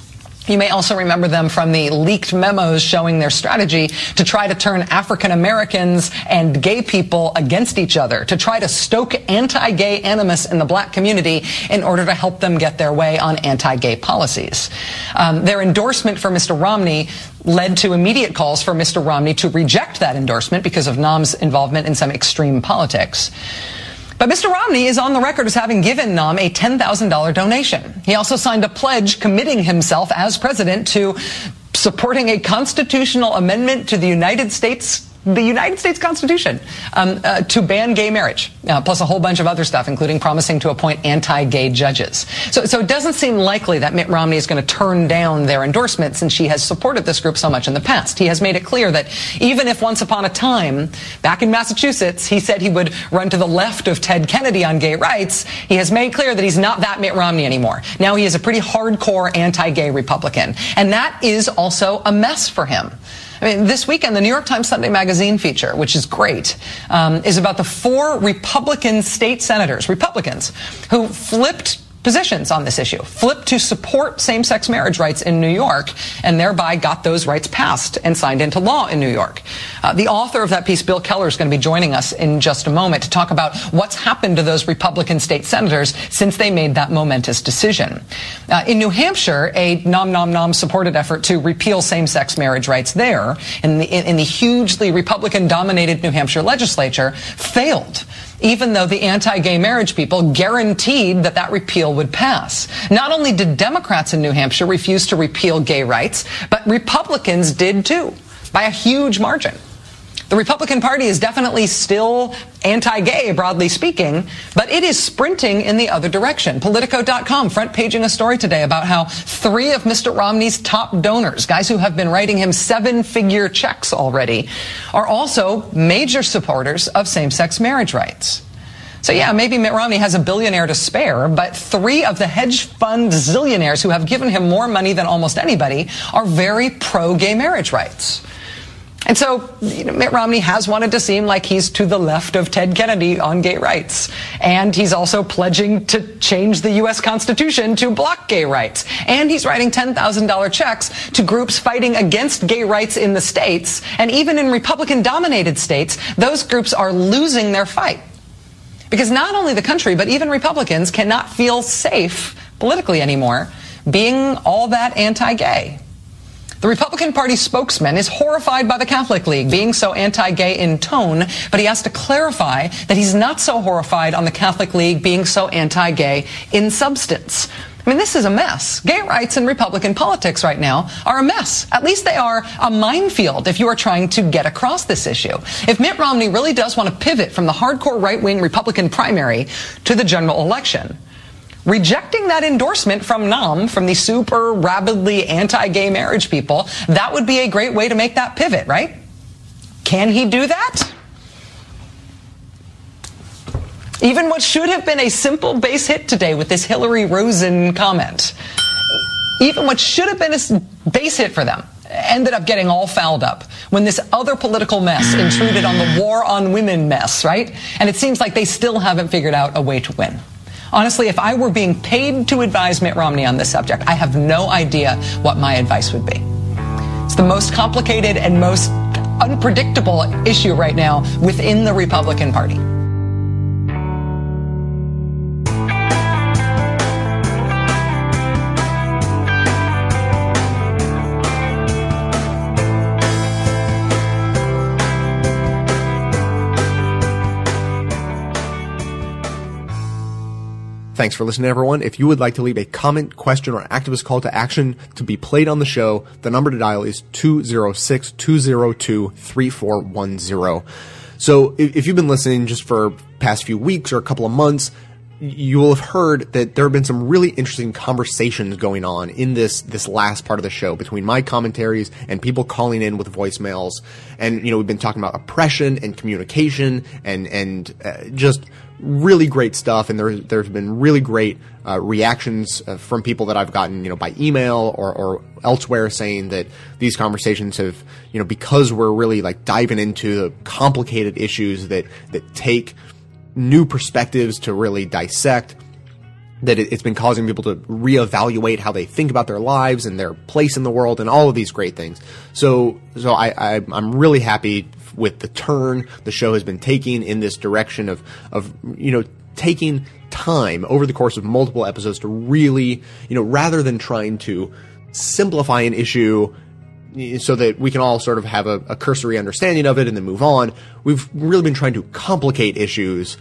You may also remember them from the leaked memos showing their strategy to try to turn African Americans and gay people against each other, to try to stoke anti-gay animus in the black community in order to help them get their way on anti-gay policies. Um, their endorsement for Mr. Romney led to immediate calls for Mr. Romney to reject that endorsement because of NOM's involvement in some extreme politics. But Mr. Romney is on the record as having given NOM a $10,000 donation. He also signed a pledge committing himself as president to supporting a constitutional amendment to the United States the United States Constitution um, uh, to ban gay marriage, uh, plus a whole bunch of other stuff, including promising to appoint anti-gay judges. So, so it doesn't seem likely that Mitt Romney is going to turn down their endorsement since he has supported this group so much in the past. He has made it clear that even if once upon a time, back in Massachusetts, he said he would run to the left of Ted Kennedy on gay rights, he has made clear that he's not that Mitt Romney anymore. Now he is a pretty hardcore anti-gay Republican. And that is also a mess for him. I mean, this weekend, the New York Times Sunday Magazine feature, which is great, um, is about the four Republican state senators, Republicans, who flipped positions on this issue, flipped to support same-sex marriage rights in New York, and thereby got those rights passed and signed into law in New York. Uh, the author of that piece, Bill Keller, is going to be joining us in just a moment to talk about what's happened to those Republican state senators since they made that momentous decision. Uh, in New Hampshire, a nom nom nom supported effort to repeal same-sex marriage rights there in the, in the hugely Republican-dominated New Hampshire legislature failed even though the anti-gay marriage people guaranteed that that repeal would pass. Not only did Democrats in New Hampshire refuse to repeal gay rights, but Republicans did too, by a huge margin. The Republican Party is definitely still anti-gay, broadly speaking, but it is sprinting in the other direction. Politico.com front paging a story today about how three of Mr. Romney's top donors, guys who have been writing him seven-figure checks already, are also major supporters of same-sex marriage rights. So yeah, maybe Mitt Romney has a billionaire to spare, but three of the hedge fund zillionaires who have given him more money than almost anybody are very pro-gay marriage rights. And so you know, Mitt Romney has wanted to seem like he's to the left of Ted Kennedy on gay rights. And he's also pledging to change the U.S. Constitution to block gay rights. And he's writing $10,000 checks to groups fighting against gay rights in the states. And even in Republican dominated states, those groups are losing their fight. Because not only the country, but even Republicans cannot feel safe politically anymore being all that anti-gay. The Republican Party spokesman is horrified by the Catholic League being so anti-gay in tone, but he has to clarify that he's not so horrified on the Catholic League being so anti-gay in substance. I mean, this is a mess. Gay rights in Republican politics right now are a mess. At least they are a minefield if you are trying to get across this issue. If Mitt Romney really does want to pivot from the hardcore right-wing Republican primary to the general election, rejecting that endorsement from NOM, from the super rabidly anti-gay marriage people, that would be a great way to make that pivot, right? Can he do that? Even what should have been a simple base hit today with this Hillary Rosen comment, even what should have been a base hit for them, ended up getting all fouled up when this other political mess intruded on the war on women mess, right? And it seems like they still haven't figured out a way to win. Honestly, if I were being paid to advise Mitt Romney on this subject, I have no idea what my advice would be. It's the most complicated and most unpredictable issue right now within the Republican Party. Thanks for listening, everyone. If you would like to leave a comment, question, or activist call to action to be played on the show, the number to dial is 206-202-3410. So if, if you've been listening just for past few weeks or a couple of months, you will have heard that there have been some really interesting conversations going on in this this last part of the show between my commentaries and people calling in with voicemails and you know we've been talking about oppression and communication and and uh, just really great stuff and there there's been really great uh, reactions uh, from people that I've gotten you know by email or or elsewhere saying that these conversations have you know because we're really like diving into complicated issues that that take new perspectives to really dissect that it, has been causing people to reevaluate how they think about their lives and their place in the world and all of these great things. So, so I, I I'm really happy with the turn the show has been taking in this direction of, of, you know, taking time over the course of multiple episodes to really, you know, rather than trying to simplify an issue so that we can all sort of have a, a, cursory understanding of it and then move on. We've really been trying to complicate issues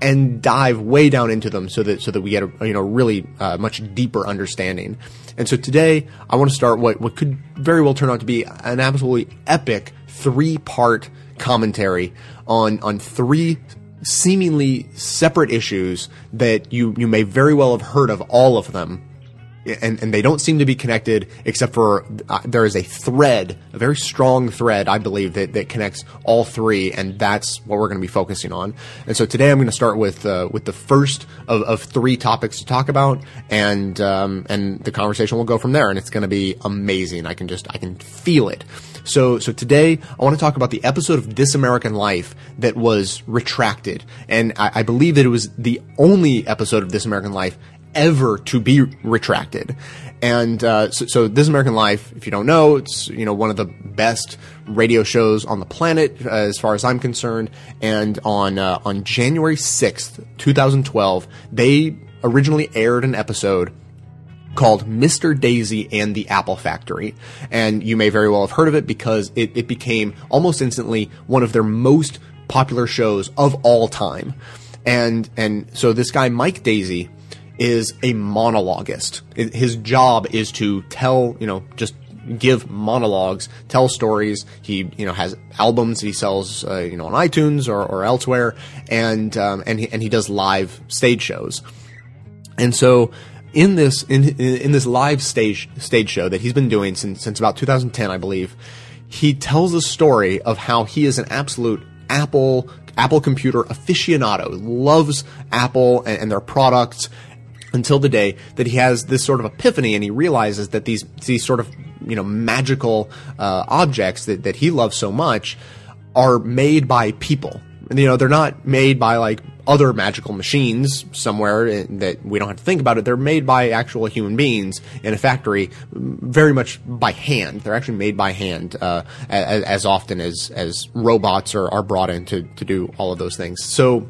and dive way down into them so that so that we get a you know really uh, much deeper understanding. And so today I want to start what what could very well turn out to be an absolutely epic three part commentary on on three seemingly separate issues that you you may very well have heard of all of them and, and they don't seem to be connected except for uh, there is a thread, a very strong thread, I believe, that, that connects all three, and that's what we're going to be focusing on. And so today I'm going to start with uh, with the first of, of three topics to talk about, and um, and the conversation will go from there, and it's going to be amazing. I can just I can feel it. So, so today I want to talk about the episode of This American Life that was retracted, and I, I, believe that it was the only episode of This American Life ever to be retracted. And uh, so, so, This American Life, if you don't know, it's you know one of the best radio shows on the planet uh, as far as I'm concerned. And on uh, on January sixth, 2012, they originally aired an episode called Mr. Daisey and the Apple Factory. And you may very well have heard of it because it, it became almost instantly one of their most popular shows of all time. And and so this guy Mike Daisey is a monologuist. His job is to tell, you know, just give monologues, tell stories. He, you know, has albums he sells, uh, you know, on iTunes or, or elsewhere, and um, and he, and he does live stage shows. And so, in this in in this live stage stage show that he's been doing since since about 2010, I believe, he tells a story of how he is an absolute Apple Apple computer aficionado, loves Apple and, and their products until the day that he has this sort of epiphany and he realizes that these these sort of you know magical uh, objects that, that he loves so much are made by people. You know they're not made by like other magical machines somewhere that we don't have to think about it they're made by actual human beings in a factory very much by hand they're actually made by hand uh, as, as, often as as robots are, are brought in to, to do all of those things so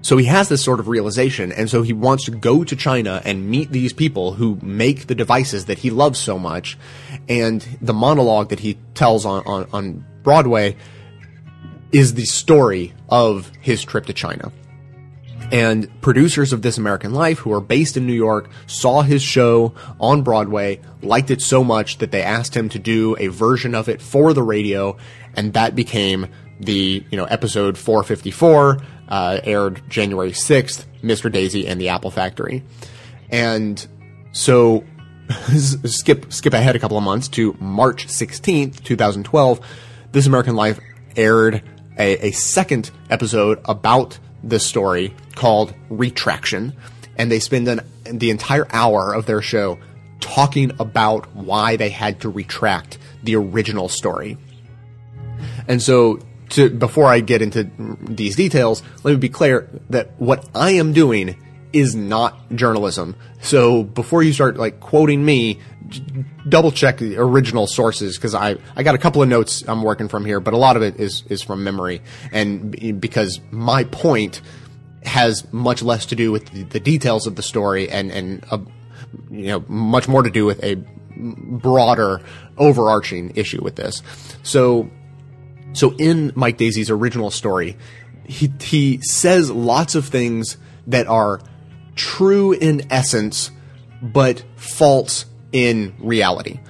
so he has this sort of realization, and so he wants to go to China and meet these people who make the devices that he loves so much. And the monologue that he tells on, on, on Broadway is the story of his trip to China. And producers of This American Life, who are based in New York, saw his show on Broadway, liked it so much that they asked him to do a version of it for the radio, and that became the you know episode 454 uh, aired January 6th, Mr. Daisey and the Apple Factory. And so [laughs] skip skip ahead a couple of months to March 16th, 2012. This American Life aired a, a second episode about this story called Retraction, and they spend an, the entire hour of their show talking about why they had to retract the original story. And so to before I get into these details, let me be clear that what I am doing is not journalism. So before you start like quoting me, double check the original sources because I I got a couple of notes I'm working from here, but a lot of it is is from memory, and because my point has much less to do with the, the details of the story and and uh, you know much more to do with a broader overarching issue with this. So so in Mike Daisey's original story, he, he says lots of things that are true in essence, but false in reality.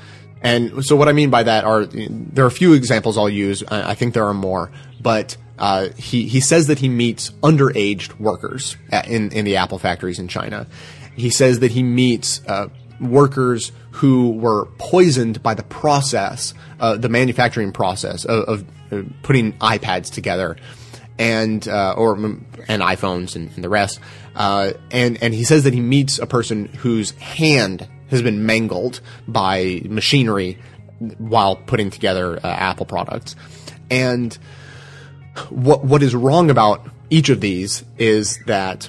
And so what I mean by that are, there are a few examples I'll use. I think there are more, but uh, he he says that he meets underaged workers at, in in the Apple factories in China. He says that he meets uh, workers who were poisoned by the process, uh, the manufacturing process of, of putting iPads together, and uh, or and iPhones and, and the rest. Uh, and and he says that he meets a person whose hand has been mangled by machinery while putting together uh, Apple products. And what what is wrong about each of these is that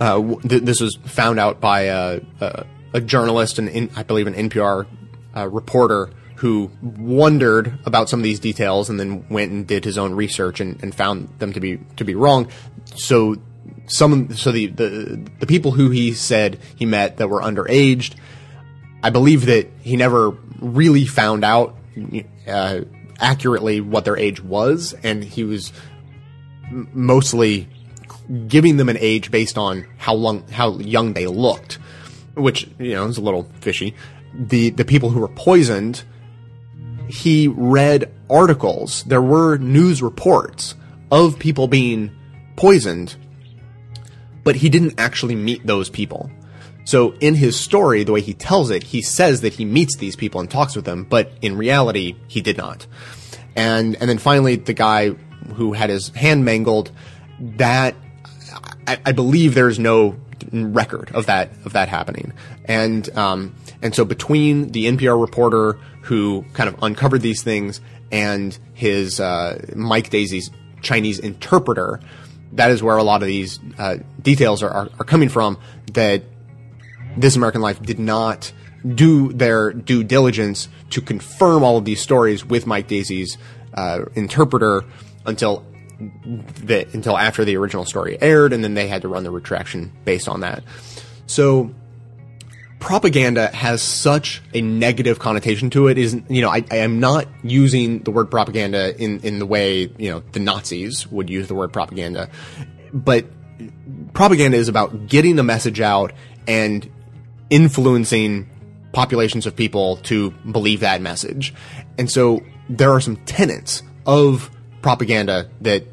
uh, th- this was found out by a, a, a journalist and in, I believe an NPR uh, reporter who wondered about some of these details and then went and did his own research and, and found them to be to be wrong. So some so the, the the people who he said he met that were underaged, I believe that he never really found out uh, accurately what their age was, and he was mostly giving them an age based on how long how young they looked, which you know is a little fishy. The the people who were poisoned, he read articles. There were news reports of people being poisoned, but he didn't actually meet those people. So in his story, the way he tells it, he says that he meets these people and talks with them, but in reality, he did not. And and then finally, the guy who had his hand mangled, that I, I believe there's no record of that of that happening. And um, and so between the NPR reporter who kind of uncovered these things and his uh, Mike Daisey's Chinese interpreter, that is where a lot of these uh, details are, are, are coming from. That This American Life did not do their due diligence to confirm all of these stories with Mike Daisey's uh, interpreter until the, until after the original story aired, and then they had to run the retraction based on that. So propaganda has such a negative connotation to it. Is you know I, I am not using the word propaganda in in the way you know the Nazis would use the word propaganda, but propaganda is about getting the message out and influencing populations of people to believe that message. And so there are some tenets of propaganda that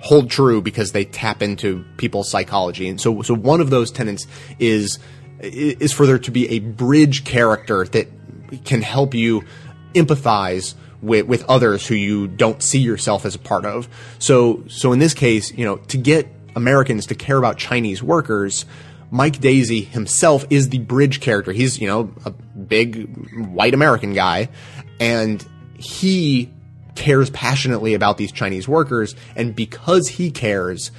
hold true because they tap into people's psychology. And so, so one of those tenets is, is for there to be a bridge character that can help you empathize with, with others who you don't see yourself as a part of. So, so in this case, you know, to get Americans to care about Chinese workers, Mike Daisey himself is the bridge character. He's, you know, a big white American guy and he cares passionately about these Chinese workers. And because he cares,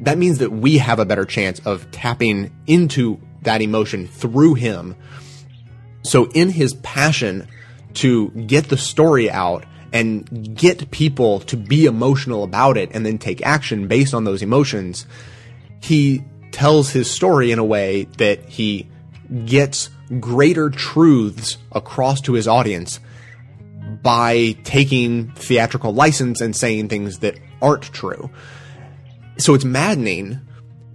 that means that we have a better chance of tapping into that emotion through him. So in his passion to get the story out and get people to be emotional about it and then take action based on those emotions, he tells his story in a way that he gets greater truths across to his audience by taking theatrical license and saying things that aren't true. So it's maddening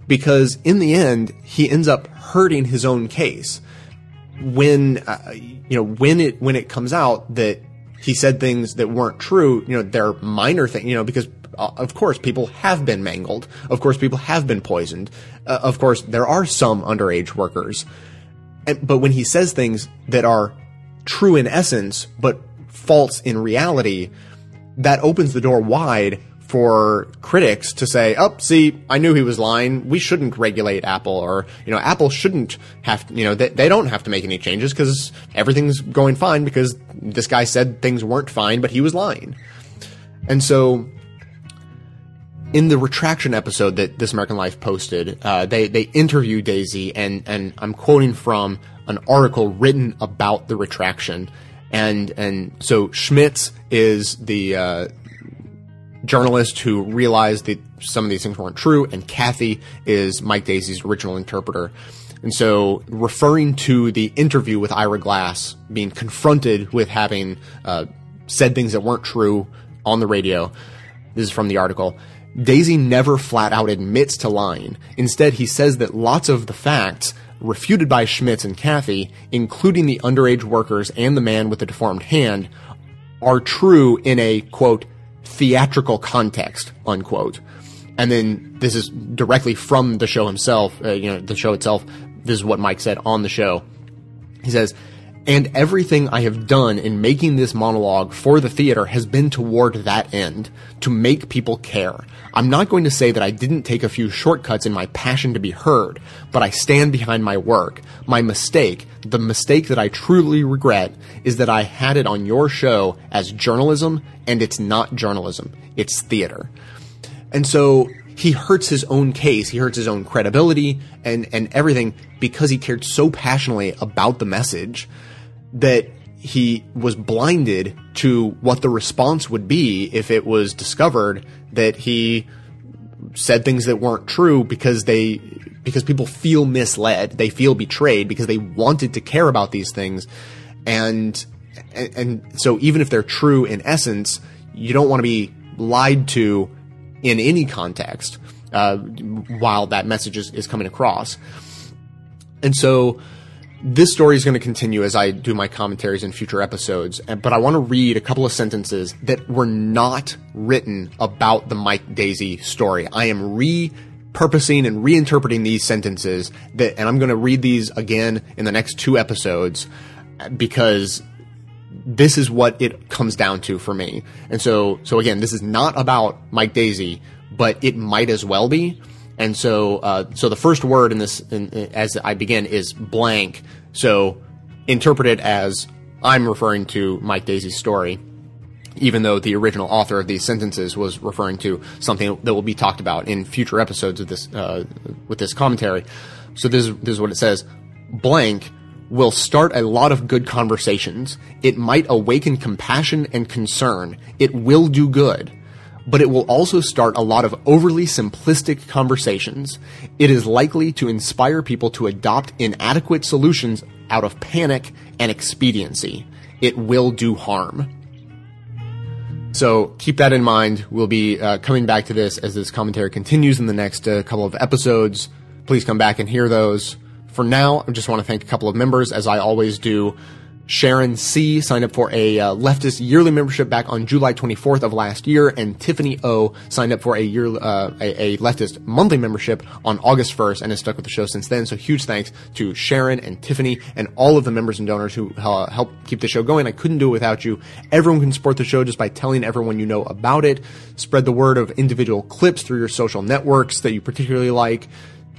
because in the end, he ends up hurting his own case when, uh, you know, when it, when it comes out that he said things that weren't true, you know, they're minor things, you know, because uh, of course people have been mangled. Of course people have been poisoned. Uh, of course there are some underage workers. And, but when he says things that are true in essence, but false in reality, that opens the door wide for critics to say, "Oh, see, I knew he was lying. We shouldn't regulate Apple, or you know, Apple shouldn't have, you know, they, they don't have to make any changes because everything's going fine because this guy said things weren't fine, but he was lying." And so, in the retraction episode that This American Life posted, uh, they they interview Daisey, and and I'm quoting from an article written about the retraction, and and so Schmitz is the uh, journalist who realized that some of these things weren't true, and Cathy is Mike Daisey's original interpreter. And so, referring to the interview with Ira Glass, being confronted with having uh, said things that weren't true on the radio, this is from the article. Daisey never flat out admits to lying. Instead, he says that lots of the facts refuted by Schmitz and Cathy, including the underage workers and the man with the deformed hand, are true in a, quote, theatrical context, unquote. And then this is directly from the show himself, uh, you know, the show itself. This is what Mike said on the show. He says, and everything I have done in making this monologue for the theater has been toward that end, to make people care. I'm not going to say that I didn't take a few shortcuts in my passion to be heard, but I stand behind my work. My mistake, the mistake that I truly regret, is that I had it on your show as journalism, and it's not journalism, it's theater. And so he hurts his own case, he hurts his own credibility and, and everything because he cared so passionately about the message that he was blinded to what the response would be if it was discovered that he said things that weren't true because they because people feel misled they feel betrayed because they wanted to care about these things. And and, and so even if they're true in essence you don't want to be lied to in any context uh, while that message is, is coming across. And so this story is going to continue as I do my commentaries in future episodes, but I want to read a couple of sentences that were not written about the Mike Daisey story. I am repurposing and reinterpreting these sentences that, and I'm going to read these again in the next two episodes because this is what it comes down to for me. And so, so again, this is not about Mike Daisey, but it might as well be. And so, uh, so the first word in this, in, as I begin, is blank. So, interpret it as I'm referring to Mike Daisey's story, even though the original author of these sentences was referring to something that will be talked about in future episodes of this, uh, with this commentary. So this is, this is what it says. Blank will start a lot of good conversations. It might awaken compassion and concern. It will do good but it will also start a lot of overly simplistic conversations. It is likely to inspire people to adopt inadequate solutions out of panic and expediency. It will do harm. So keep that in mind. We'll be uh, coming back to this as this commentary continues in the next uh, couple of episodes. Please come back and hear those. For now, I just want to thank a couple of members, as I always do. Sharon C signed up for a uh, leftist yearly membership back on July 24th of last year, and Tiffany O signed up for a year uh, a, a, leftist monthly membership on August 1st and has stuck with the show since then. So huge thanks to Sharon and Tiffany and all of the members and donors who uh, help keep the show going. I couldn't do it without you. Everyone can support the show just by telling everyone you know about it. Spread the word of individual clips through your social networks that you particularly like.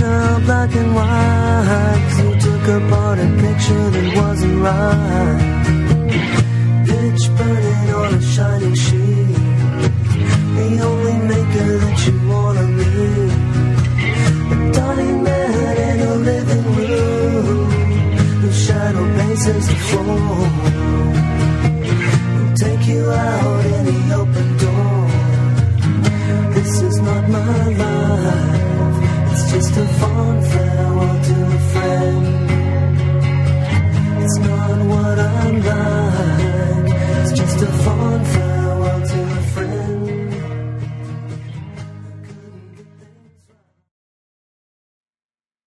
now black and white. Cause you took apart a picture that wasn't right. Pitch burning on a shining sheet. The only maker that you wanna meet A dying man in a living room Whose shadow paces the floor. Will take you out just a fact.